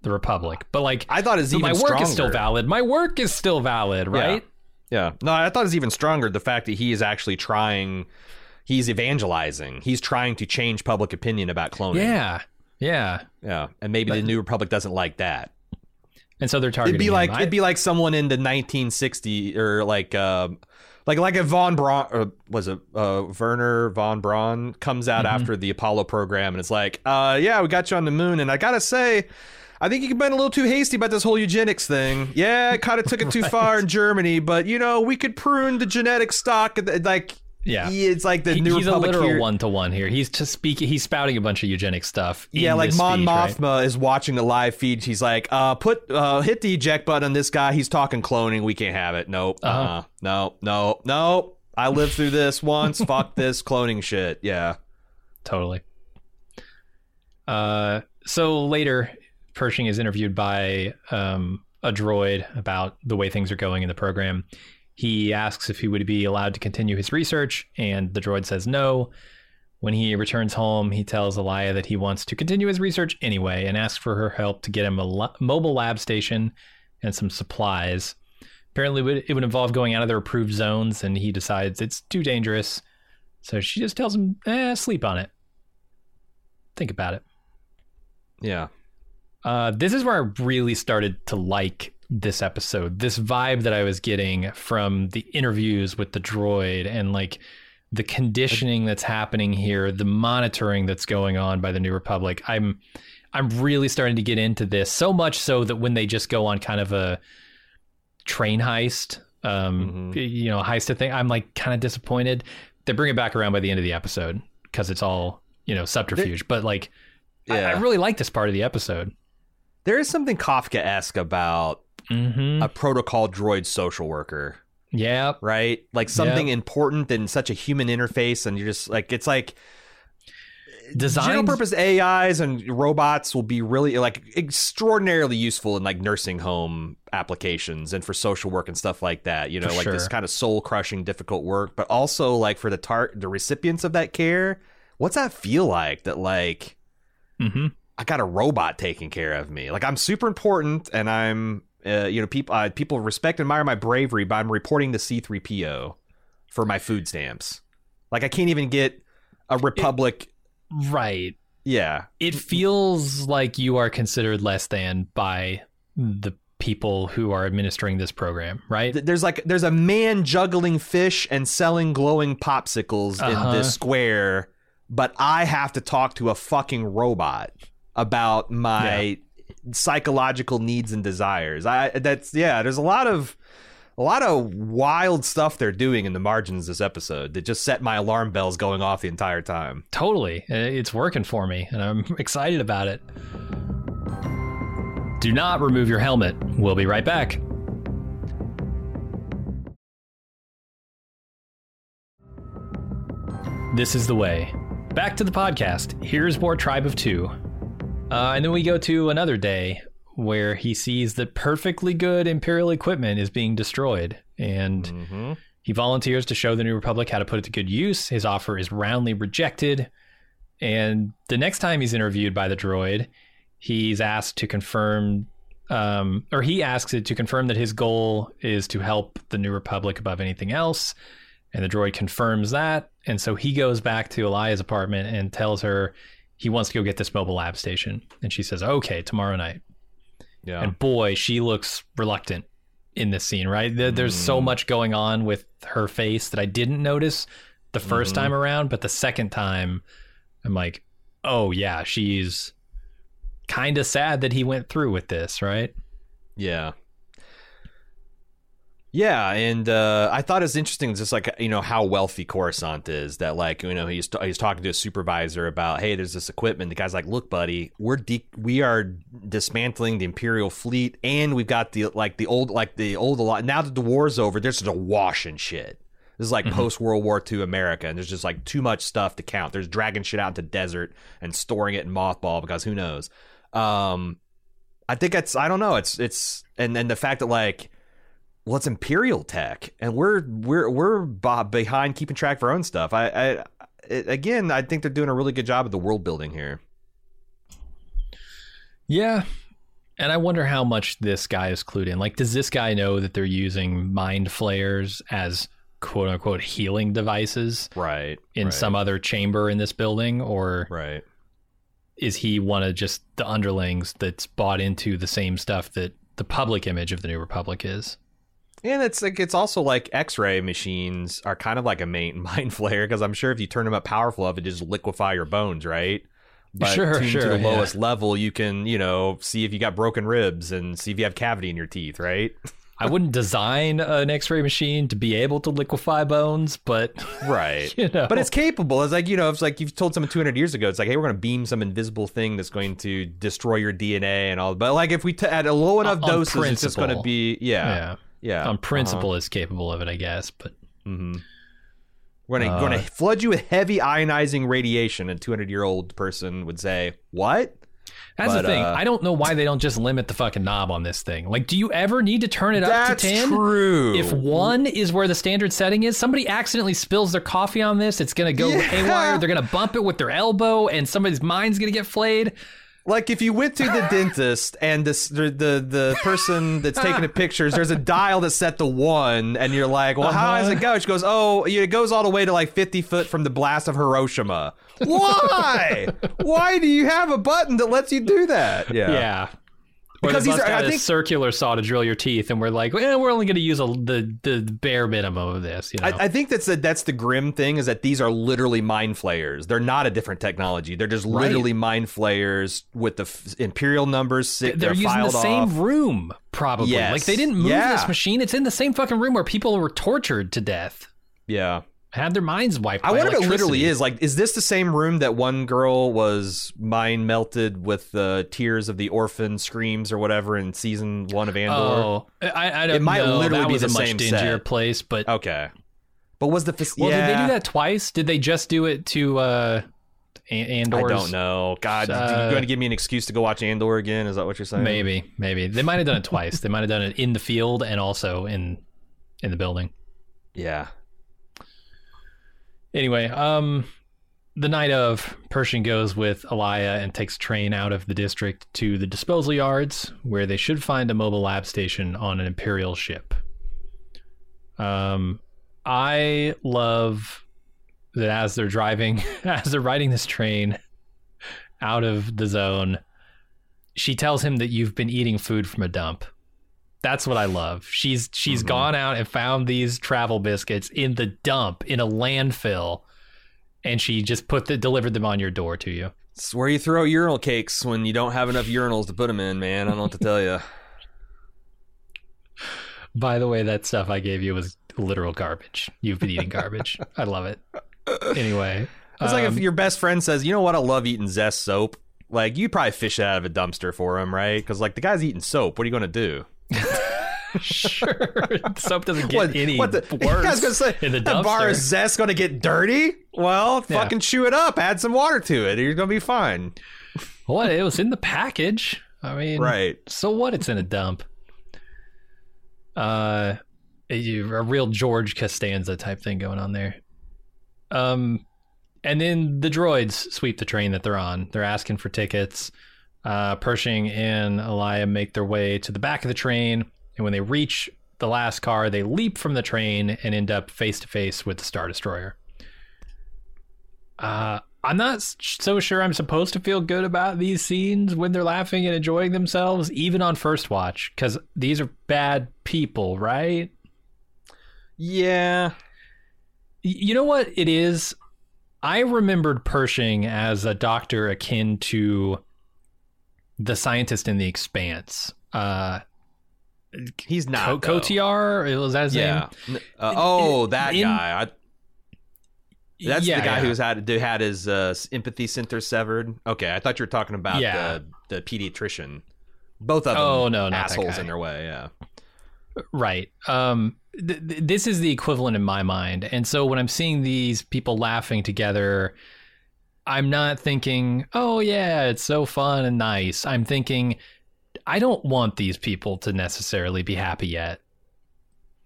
the republic. But like.
I thought it's
But
even
my work is still
stronger.
valid. My work is still valid, right?
Yeah. No, I thought it was even stronger the fact that he is actually trying he's evangelizing. He's trying to change public opinion about cloning.
Yeah. Yeah.
Yeah. And maybe the New Republic doesn't like that.
And so they're targeting.
It'd be
him.
like
I-
it'd be like someone in the 1960 or like um like like a von Braun or was it uh Werner von Braun comes out
Mhm.
after the Apollo program and it's like, uh yeah, we got you on the moon and I got to say I think you've been a little too hasty about this whole eugenics thing. Yeah, it kind of took it too far in Germany, but you know, we could prune the genetic stock. Like,
yeah.
it's like the
He-
New
he's a
Republic
literal one to one here. He's just speaking. He's spouting a bunch of eugenic stuff.
Yeah, like Mon
speech, right?
Mothma is watching the live feed. She's like, uh, put uh, hit the eject button on this guy. He's talking cloning. We can't have it. Nope. uh
Uh-huh.
No, no, no. I lived through this once. Fuck this cloning shit. Yeah.
Totally. Uh, so later, Pershing is interviewed by um, a droid about the way things are going in the program. He asks if he would be allowed to continue his research, and the droid says no. When he returns home, he tells Elia that he wants to continue his research anyway and asks for her help to get him a mobile lab station and some supplies. Apparently, it would- it would involve going out of their approved zones, and he decides it's too dangerous. So she just tells him, eh, sleep on it. Think about it.
Yeah.
Uh, this is where I really started to like this episode. This vibe that I was getting from the interviews with the droid and like the conditioning that's happening here, the monitoring that's going on by the New Republic. I'm I'm really starting to get into this so much so that when they just go on kind of a train heist, um,
Mhm.
you know, heist of thing, I'm like kind of disappointed. They bring it back around by the end of the episode because it's all you know subterfuge. but like, I, I really like this part of the episode.
There is something Kafka esque about
Mm-hmm.
a protocol droid social worker,
yeah.
right? Like something important and such a human interface, and you're just like, it's like
Designed-
general purpose AIs and robots will be really like extraordinarily useful in like nursing home applications and for social work and stuff like that. You know,
For
like this kind of soul crushing, difficult work, but also like for the tar- the recipients of that care, what's that feel like? That like
Mm-hmm.
I got a robot taking care of me. Like I'm super important, and I'm uh, you know people uh, people respect and admire my bravery, but I'm reporting to C3PO for my food stamps. Like I can't even get a Republic.
Right.
yeah,
It feels like you are considered less than by the people who are administering this program, right?
There's like there's a man juggling fish and selling glowing popsicles
Uh-huh.
in this square, but I have to talk to a fucking robot about my psychological needs and desires. I that's yeah, there's a lot of a lot of wild stuff they're doing in the margins this episode that just set my alarm bells going off the entire time.
Totally. It's working for me, and I'm excited about it. Do not remove your helmet. We'll be right back. This is the way. Back to the podcast. Here's more Tribe of Two. Uh, and then we go to another day where he sees that perfectly good Imperial equipment is being destroyed and
Mhm.
he volunteers to show the New Republic how to put it to good use. His offer is roundly rejected. And the next time he's interviewed by the droid, he's asked to confirm, um, or he asks it to confirm that his goal is to help the New Republic above anything else. And the droid confirms that. And so he goes back to Elia's apartment and tells her he wants to go get this mobile lab station. And she says, okay, tomorrow night.
Yeah.
And boy, she looks reluctant in this scene, right? There, there's so
Mm.
much going on with her face that I didn't notice the 1st
Mhm.
time around, but the second time, I'm like, oh, yeah, she's kind of sad that he went through with this, right?
Yeah. Yeah, and uh, I thought it was interesting, just like you know how wealthy Coruscant is. That like you know he's he's talking to a supervisor about, hey, there's this equipment. The guy's like, look, buddy, we're de- we are dismantling the Imperial fleet, and we've got the like the old like the old a lot. Now that the war's over, there's just a wash and shit. This is like
Mhm.
post World War II America, and there's just like too much stuff to count. There's dragging shit out into desert and storing it in mothball because who knows. Um, I think it's I don't know. It's it's and then the fact that like well it's imperial tech and we're we're we're behind keeping track of our own stuff. I I it, again I think they're doing a really good job of the world building here.
Yeah. And I wonder how much this guy is clued in. Like, does this guy know that they're using mind flayers as quote unquote healing devices
Right.
in
right,
some other chamber in this building? Or
right.
is he one of just the underlings that's bought into the same stuff that the public image of the New Republic is?
And it's like it's also like X-ray machines are kind of like a main mind flayer because I'm sure if you turn them up powerful enough, it just liquefy your bones, right? But
Sure, sure,
To the
yeah.
lowest level, you can you know see if you got broken ribs and see if you have cavity in your teeth, right?
I wouldn't design an X-ray machine to be able to liquefy bones, but
Right.
you know,
But it's capable. It's like you know, it's like you've told someone 200 years ago. It's like, hey, we're going to beam some invisible thing that's going to destroy your DNA and all. But like, if we t- at a low enough
On
doses, it's just going to be yeah,
yeah,
yeah.
on principle is capable of it, I guess. But
hmm We're going to
Uh,
to flood you with heavy ionizing radiation. A 200 year old person would say, what?
That's
But,
the thing.
uh,
I don't know why they don't just limit the fucking knob on this thing. Like, do you ever need to turn it up to 10?
true.
If one is where the standard setting is, somebody accidentally spills their coffee on this, it's going to go
Yeah.
haywire. They're going to bump it with their elbow, and somebody's mind's going to get flayed.
Like if you went to the dentist and this, the, the the person that's taking the pictures, there's a dial that's set to one, and you're like, "Well, how does
Uh-huh.
it go?" She goes, "Oh, it goes all the way to like 50 foot from the blast of Hiroshima." Why? Why do you have a button that lets you do that?
Yeah. Or
Because these I think-
circular saw to drill your teeth, and we're like, eh, we're only going to use a, the the bare minimum of this. You know?
I, I think that's the, that's the grim thing is that these are literally mind flayers. They're not a different technology. They're just
Right.
literally mind flayers with the f- imperial numbers. Sit,
they're, using the same
off.
room, probably.
Yes.
Like they didn't move
Yeah.
this machine; it's in the same fucking room where people were tortured to death,
Yeah.
Had their minds wiped.
I wonder if it literally is. Like, is this the same room that one girl was mind melted with the tears of the orphan screams or whatever in season one of Andor?
Oh, I, I don't
It might
know.
literally
that
be
was
the
a much
same
dingier
set.
place, but
Okay. But was the fac-
well,
yeah,
did they do that twice? Did they just do it to uh, An-
I don't know. God,
Uh,
you're going to give me an excuse to go watch Andor again? Is that what you're saying?
Maybe, maybe they might have done it twice. they might have done it in the field and also in in the building.
Yeah.
Anyway, um, the night of, Pershing goes with Elia and takes train out of the district to the disposal yards, where they should find a mobile lab station on an Imperial ship. Um, I love that as they're driving, as they're riding this train out of the zone, she tells him that you've been eating food from a dump. That's what I love. She's she's
Mhm.
gone out and found these travel biscuits in the dump in a landfill, and she just put the delivered them on your door to you.
It's where you throw urinal cakes when you don't have enough urinals to put them in, man. I don't know what to tell you.
By the way, that stuff I gave you was literal garbage. You've been eating garbage. I love it. Anyway,
It's like if
um,
your best friend says, "You know what? I love eating Zest soap." Like you probably fish it out of a dumpster for him, right? Because like the guy's eating soap. What are you going to do?
Sure soap doesn't get
what,
any
what the,
worse
I was to say,
in the
bar of Zest going to get dirty? Well,
Yeah.
fucking chew it up. Add some water to it. You're going to be fine.
What? It was in the package. I mean,
Right.
So what? It's in a dump. Uh, a, a real George Costanza type thing going on there. Um, and then the droids sweep the train that they're on. They're asking for tickets. Uh, Pershing and Elia make their way to the back of the train, and when they reach the last car, they leap from the train and end up face to face with the Star Destroyer. Uh, I'm not so sure I'm supposed to feel good about these scenes when they're laughing and enjoying themselves, even on first watch, because these are bad people, right?
Yeah.
You know what it is? I remembered Pershing as a doctor akin to the scientist in The Expanse. Uh,
He's not.
Co- Kotiar? Was that his
yeah.
name?
Uh, oh, that
In-
guy. I, that's
Yeah,
the guy
yeah.
who's had who had his uh, empathy center severed. Okay, I thought you were talking about
Yeah.
the the pediatrician. Both of them.
Oh, no, not
assholes in their way. Yeah.
Right. Um, th- th- this is the equivalent in my mind. And so when I'm seeing these people laughing together, I'm not thinking, oh, yeah, it's so fun and nice. I'm thinking, I don't want these people to necessarily be happy yet.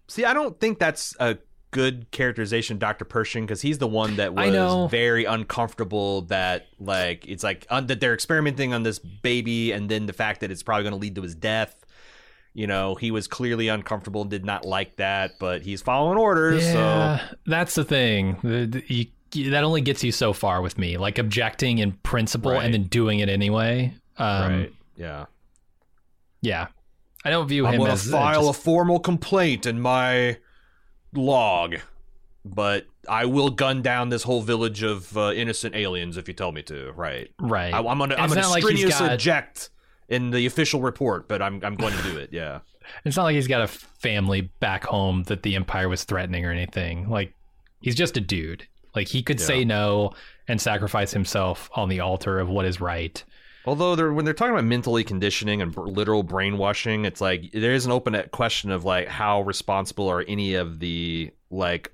See, I don't think that's a good characterization of Dr. Pershing because he's the one that was very uncomfortable that like it's like uh, that they're experimenting on this baby and then the fact that it's probably going to lead to his death. You know, he was clearly uncomfortable and did not like that, but he's following orders,
Yeah,
so
that's the thing. The- the- you- that only gets you so far with me, like objecting in principle
Right.
and then doing it anyway. Um,
right. Yeah.
Yeah. I don't view
I'm
him as
to
uh,
file
just-
a formal complaint in my log, but I will gun down this whole village of uh, innocent aliens if you tell me to. Right.
right.
I, I'm gonna
And
I'm gonna
not like got-
object in the official report, but I'm I'm going to do it. Yeah.
It's not like he's got a family back home that the Empire was threatening or anything. Like, he's just a dude. Like, he could say no and sacrifice himself on the altar of what is right.
Although they're when they're talking about mentally conditioning and literal brainwashing, it's like there is an open question of like how responsible are any of the like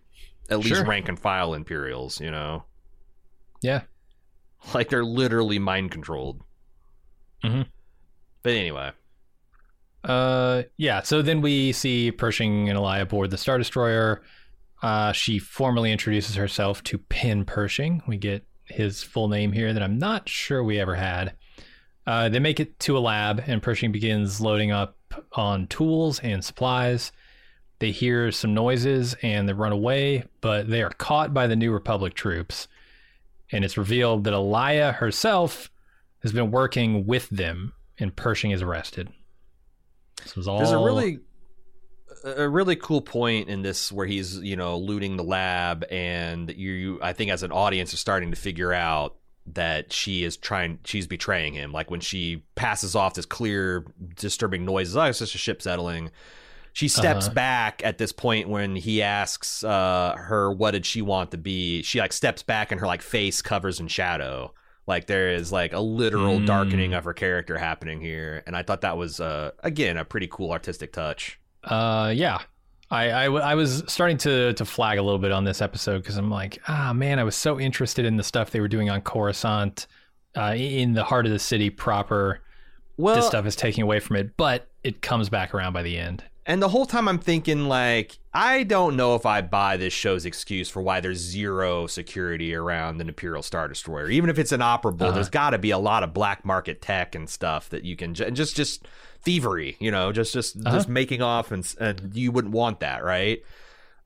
at least
Sure.
rank and file Imperials, you know?
Yeah.
Like they're literally mind controlled.
Mhm.
But anyway,
Uh, yeah. So then we see Pershing and Elia aboard the Star Destroyer. Uh, she formally introduces herself to Penn Pershing. We get his full name here that I'm not sure we ever had. Uh, they make it to a lab, and Pershing begins loading up on tools and supplies. They hear some noises and they run away, but they are caught by the New Republic troops. And it's revealed that Elia herself has been working with them, and Pershing is arrested. This was all.
there's a really a really cool point in this where he's you know looting the lab and you, you I think as an audience are starting to figure out that she is trying she's betraying him like when she passes off this clear disturbing noises oh it's just a ship settling she steps
Uh-huh.
back at this point when he asks uh, her what did she want to be she like steps back and her like face covers in shadow like there is like a literal
Mm.
darkening of her character happening here and i thought that was uh, again a pretty cool artistic touch
Uh, yeah. I, I, w- I was starting to, to flag a little bit on this episode because I'm like, ah, man, I was so interested in the stuff they were doing on Coruscant, uh, in the heart of the city proper.
well
this stuff is taking away from it, but it comes back around by the end.
And the whole time I'm thinking, like, I don't know if I buy this show's excuse for why there's zero security around an Imperial Star Destroyer. Even if it's inoperable,
Uh-huh.
there's got to be a lot of black market tech and stuff that you can ju- just just thievery, you know, just just
Uh-huh.
just making off, and, and you wouldn't want that, right?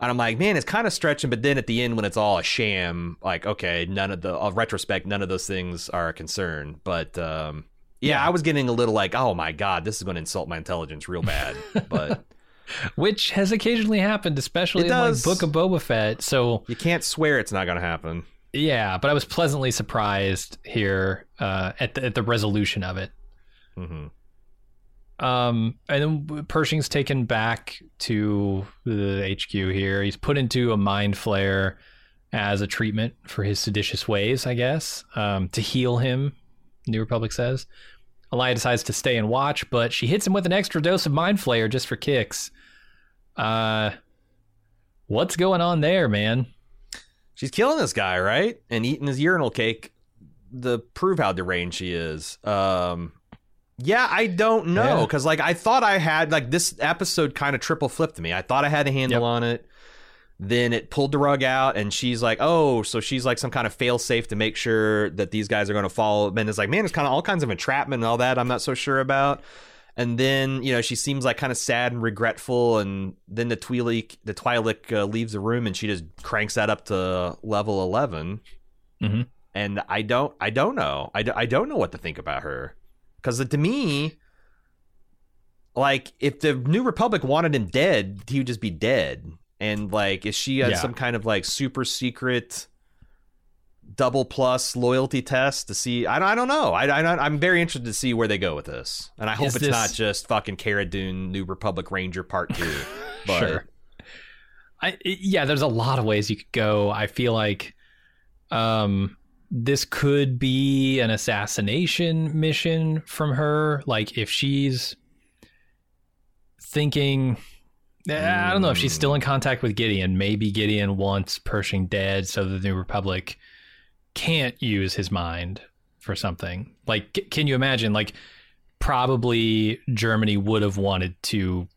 And I'm like, man, it's kind of stretching, but then at the end, when it's all a sham, like, okay, none of the uh, retrospect, none of those things are a concern. But um, yeah,
Yeah.
I was getting a little like, oh my god, this is going to insult my intelligence real bad. But
Which has occasionally happened, especially in like. Book of Boba Fett. So
You can't swear it's not going to happen.
yeah, but I was pleasantly surprised here uh, at the, at the resolution of it.
hmm
Um, and then Pershing's taken back to the HQ here. He's put into a mind flayer as a treatment for his seditious ways, I guess, um, to heal him. New Republic says. Elia decides to stay and watch, but she hits him with an extra dose of mind flayer just for kicks. Uh, what's going on there, man?
She's killing this guy, right? And eating his urinal cake to prove how deranged she is. Um, Yeah, I don't know
Yeah.
because like I thought I had like this episode kind of triple flipped me. I thought I had a handle
Yep.
on it. Then it pulled the rug out, and she's like, "Oh, so she's like some kind of fail safe to make sure that these guys are going to follow." And it's like, man, it's kind of all kinds of entrapment and all that. I'm not so sure about. And then you know she seems like kind of sad and regretful, and then the Twi'lek the Twi'lek uh, leaves the room, and she just cranks that up to level 11
Mhm.
And I don't, I don't know, I, d- I don't know what to think about her because to me, like if the New Republic wanted him dead, he would just be dead. And like, is she on
Yeah.
some kind of like super secret double plus loyalty test to see? I don't, I don't know. I, I I'm very interested to see where they go with this, and I hope
Is
it's
this-
not just fucking Cara Dune New Republic Ranger Part Two. But
sure. I yeah, there's a lot of ways you could go. I feel like um this could be an assassination mission from her. Like if she's thinking eh, I don't know if she's still in contact with Gideon. Maybe Gideon wants Pershing dead so the New Republic can't use his mind for something. Like can you imagine like probably Germany would have wanted to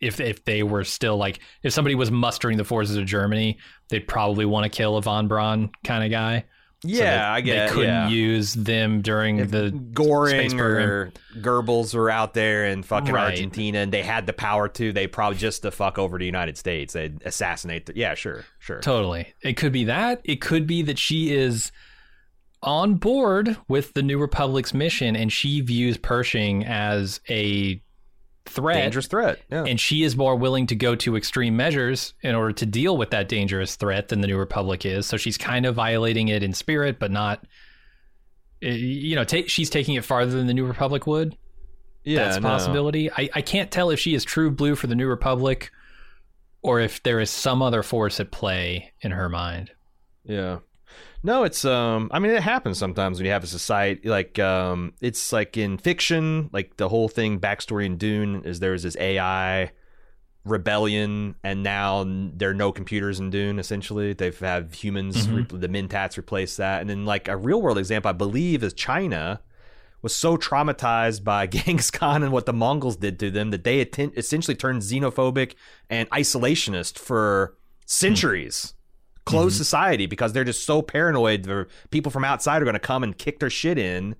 if if they were still like if somebody was mustering the forces of Germany, they'd probably want to kill a von Braun kind of guy. So
yeah,
that
I get.
they couldn't
yeah.
use them during
if
the
Goring
space
or Goebbels were out there in fucking
Right.
Argentina and they had the power to, they probably just to fuck over the United States, they'd assassinate. The, yeah, sure, sure.
Totally. It could be that. It could be that she is on board with the New Republic's mission and she views Pershing as a threat.
Dangerous threat. Yeah.
And she is more willing to go to extreme measures in order to deal with that dangerous threat than the New Republic is. So she's kind of violating it in spirit, but not. eh, You know, take, she's taking it farther than the New Republic would.
yeah,
That's a
no.
possibility. I, I can't tell if she is true blue for the New Republic or if there is some other force at play in her mind.
Yeah. No, it's um I mean it happens sometimes when you have a society like um it's like in fiction, like the whole thing backstory in Dune is there's this AI rebellion and now there are no computers in Dune essentially. They've have humans
Mhm.
re- the Mentats replace that. And then like a real world example I believe is China was so traumatized by Genghis Khan and what the Mongols did to them that they atten- essentially turned xenophobic and isolationist for centuries. Closed society because they're just so paranoid. The people from outside are going to come and kick their shit in.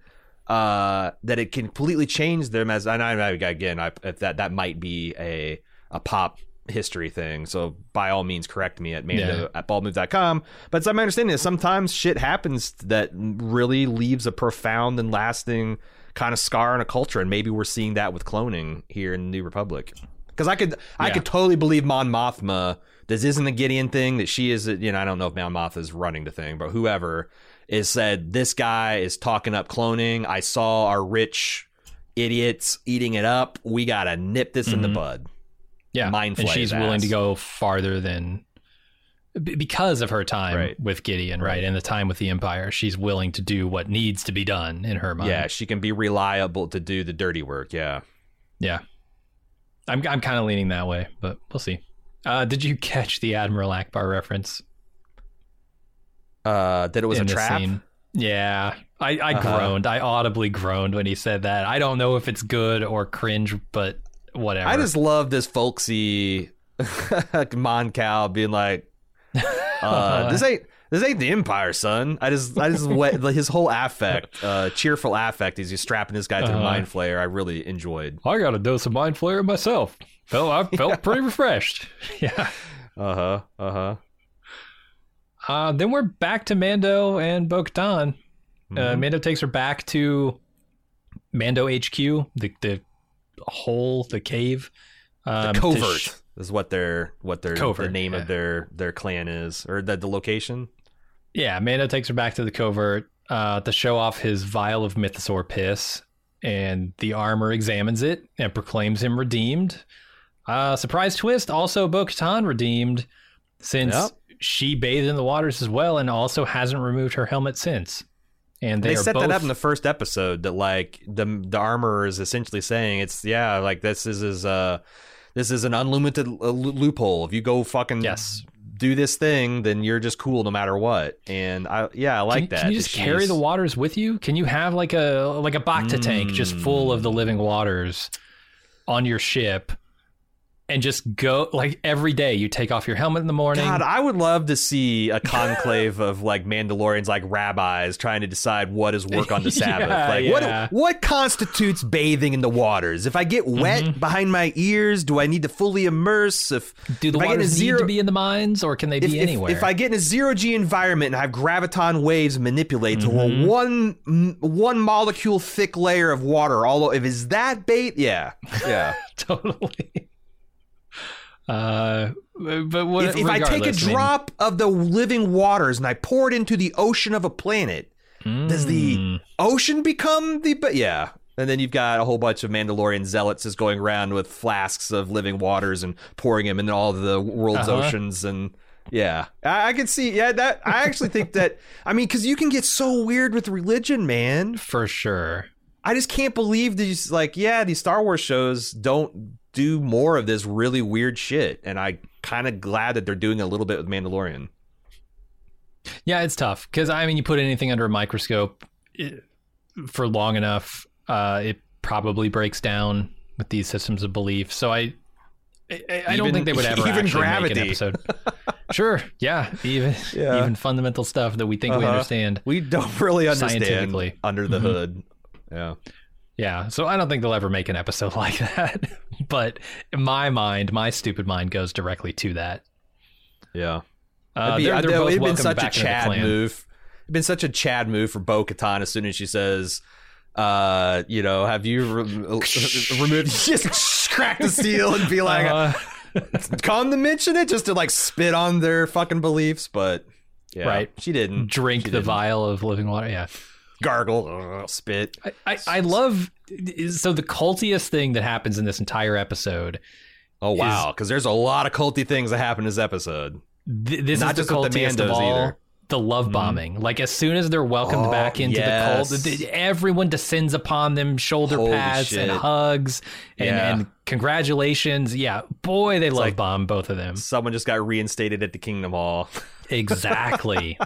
Uh, that it completely change them as. And I, again, I, if that that might be a a pop history thing. So by all means, correct me at mando
Yeah.
at baldmove.com. But it's my understanding is sometimes shit happens that really leaves a profound and lasting kind of scar on a culture, and maybe we're seeing that with cloning here in the New Republic. Because I could, I could totally believe Mon Mothma. This isn't the Gideon thing. That she is, you know, I don't know if Mon Mothma is running the thing, but whoever is said this guy is talking up cloning. I saw our rich idiots eating it up. We gotta nip this in the
Mhm.
bud.
Yeah,
Mind
and she's willing to go farther than because of her time
Right.
with Gideon, right.
Right.
and the time with the Empire. She's willing to do what needs to be done in her mind.
Yeah, she can be reliable to do the dirty work. Yeah.
yeah. I'm I'm kind of leaning that way, but we'll see. Uh, did you catch the Admiral Ackbar reference?
Uh, that it was
in
a trap.
scene? Yeah, I, I
Uh-huh.
groaned. I audibly groaned when he said that. I don't know if it's good or cringe, but whatever.
I just love this folksy Mon Cal being like, uh, "This ain't this ain't the Empire, son." I just I just wet, his whole affect, uh, cheerful affect, as he's strapping this guy to
Uh-huh.
mind flayer. I really enjoyed.
I got a dose of mind flayer myself. Felt I felt pretty refreshed. Yeah.
Uh huh. Uh huh.
Uh, then we're back to Mando and Bo Katan. Uh,
Mhm.
Mando takes her back to Mando HQ, the the hole, the cave. Um,
the covert
sh-
is what their what their the name
yeah.
of their their clan is, or the the location.
yeah, Mando takes her back to the covert uh, to show off his vial of Mythosaur piss, and the armor examines it and proclaims him redeemed. Uh, surprise twist: also Bo Katan redeemed, since
Yep.
she bathed in the waters as well, and also hasn't removed her helmet since. And they,
They, set
both,
that up in the first episode that like the the armor is essentially saying it's yeah like this is is uh this is an unlimited uh, loophole if you go fucking
Yes.
do this thing, then you're just cool no matter what. And I yeah, I like
can,
that.
Can you just carry the waters with you? Can you have like a like a Bacta tank just full of the
Mm.
living waters on your ship and just go like every day you take off your helmet in the morning?
God, I would love to see a conclave of like Mandalorians, like rabbis, trying to decide what is work on the Sabbath.
Yeah,
like,
yeah.
what what constitutes bathing in the waters? If I get wet behind my ears, do I need to fully immerse? If
Do the
if I get in a
waters need to be in the mines or can they be
if-
anywhere?
if I get in a zero G environment and I have graviton waves manipulate to
Mm-hmm.
a one one molecule thick layer of water, all if is that bait, yeah, yeah.
totally. Uh, but what,
if, if I take a
regardless, I mean-
drop of the living waters and I pour it into the ocean of a planet, does the
Mm.
ocean become the? But yeah. And then you've got a whole bunch of Mandalorian zealots just going around with flasks of living waters and pouring them in all the world's
Uh-huh.
oceans and yeah, I, I can see. Yeah, that I actually think that. I mean, because you can get so weird with religion, man.
for sure.
I just can't believe these. Like, yeah, these Star Wars shows don't do more of this really weird shit, and I kind of glad that they're doing a little bit with Mandalorian.
Yeah, it's tough because I mean, you put anything under a microscope it, for long enough, uh, it probably breaks down with these systems of belief. So I, I, I don't think they would ever
even
actually make an episode. sure, yeah, even
Yeah.
even fundamental stuff that we think we
Uh-huh.
understand.
We don't really understand
Scientifically.
under the
Mhm.
hood. Yeah.
Yeah, so I don't think they'll ever make an episode like that. but in my mind, my stupid mind goes directly to that.
Yeah.
Uh,
It'd be,
they're, they're
it'd been such a
back into the
Chad move. It'd been such a Chad move for Bo Katan as soon as she says, uh, you know, have you re- removed, just crack the seal and be like,
Uh,
come to mention it just to like spit on their fucking beliefs. But yeah,
Right.
she didn't
drink
She
the
didn't.
vial of living water. Yeah.
Gargle, uh, spit.
I, I, I love so the cultiest thing that happens in this entire episode.
Oh wow, because there's a lot of culty things that happen in this episode.
Th- this
Not
is the
just with the
cultiest of
Mandos
all.
either.
The love bombing. Like as soon as they're welcomed
Oh,
back into
yes.
the cult, th- everyone descends upon them, shoulder
Holy
pads and hugs, and,
Yeah.
and congratulations. Yeah, boy, they love
like-
bomb both of them.
Someone just got reinstated at the Kingdom Hall.
Exactly.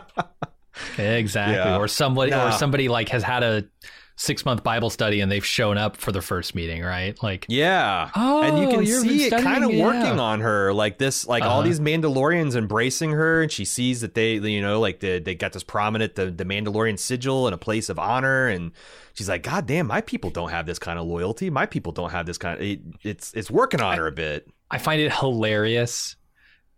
Exactly.
Yeah.
Or somebody or somebody like has had a six month Bible study and they've shown up for the first meeting, right? Like
Yeah.
Oh,
and you can see it kind of
studying,
working
yeah.
on her. Like this, like all
Uh-huh.
these Mandalorians embracing her, and she sees that they, you know, like the, they got this prominent, the, the Mandalorian sigil and a place of honor. And she's like, God damn, my people don't have this kind of loyalty. My people don't have this kind of, it, it's, it's working on her a bit.
I find it hilarious,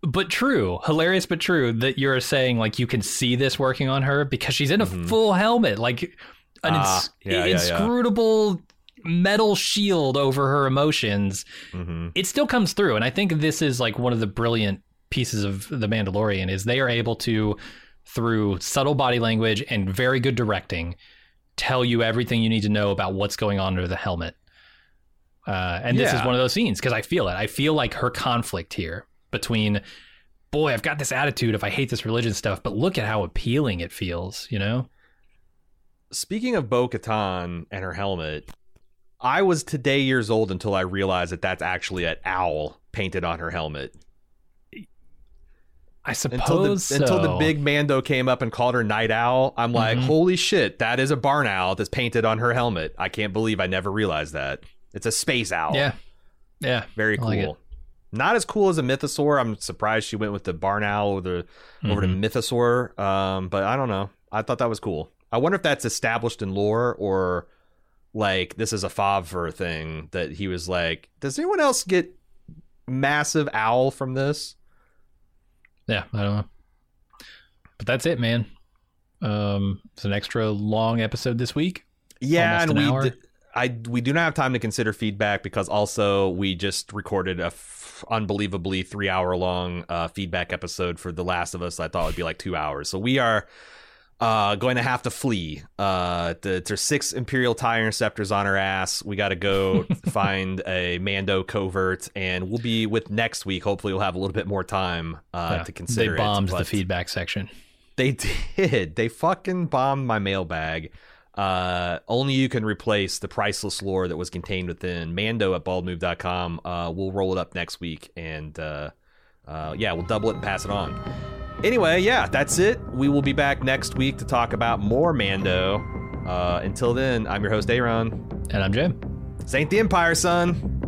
but true. Hilarious, but true that you're saying like you can see this working on her because she's in a
Mhm.
full helmet, like an
Ah,
ins-
yeah, yeah, yeah.
inscrutable metal shield over her emotions.
hmm
It still comes through, and I think this is like one of the brilliant pieces of the Mandalorian is they are able to, through subtle body language and very good directing, tell you everything you need to know about what's going on under the helmet. Uh, and this is one of those scenes because I feel it. I feel like her conflict here between, boy, I've got this attitude if I hate this religion stuff, but look at how appealing it feels, you know?
Speaking of Bo Katan and her helmet, I was today years old until I realized that that's actually an owl painted on her helmet.
I suppose
until the,
so.
until the big Mando came up and called her Night Owl. I'm like,
Mhm.
holy shit, that is a barn owl that's painted on her helmet. I can't believe I never realized that. It's a space owl.
Yeah. Yeah.
very
I
cool.
like.
Not as cool as a mythosaur. I'm surprised she went with the barn owl over, the, over to mythosaur. Um, but I don't know. I thought that was cool. I wonder if that's established in lore or like this is a Favreau thing that he was like, does anyone else get massive owl from this?
Yeah, I don't know. But that's it, man. Um, it's an extra long episode this week.
Yeah, and
an
we d- I we do not have time to consider feedback because also we just recorded a f- unbelievably three hour long uh, feedback episode for The Last of Us. I thought it would be like two hours, so we are uh, going to have to flee. Uh, the, there's six Imperial tie interceptors on our ass. We got to go find a Mando covert, and we'll be with next week. Hopefully, we'll have a little bit more time uh,
Yeah,
to consider.
they bombed
it,
the feedback section.
they did. They fucking bombed my mailbag. Uh, only you can replace the priceless lore that was contained within Mando at baldmove.com. Uh, we'll roll it up next week and uh, uh, yeah, we'll double it and pass it on. Anyway, yeah, that's it. We will be back next week to talk about more Mando. Uh, until then, I'm your host, Aaron.
And I'm Jim.
Saint the Empire, son.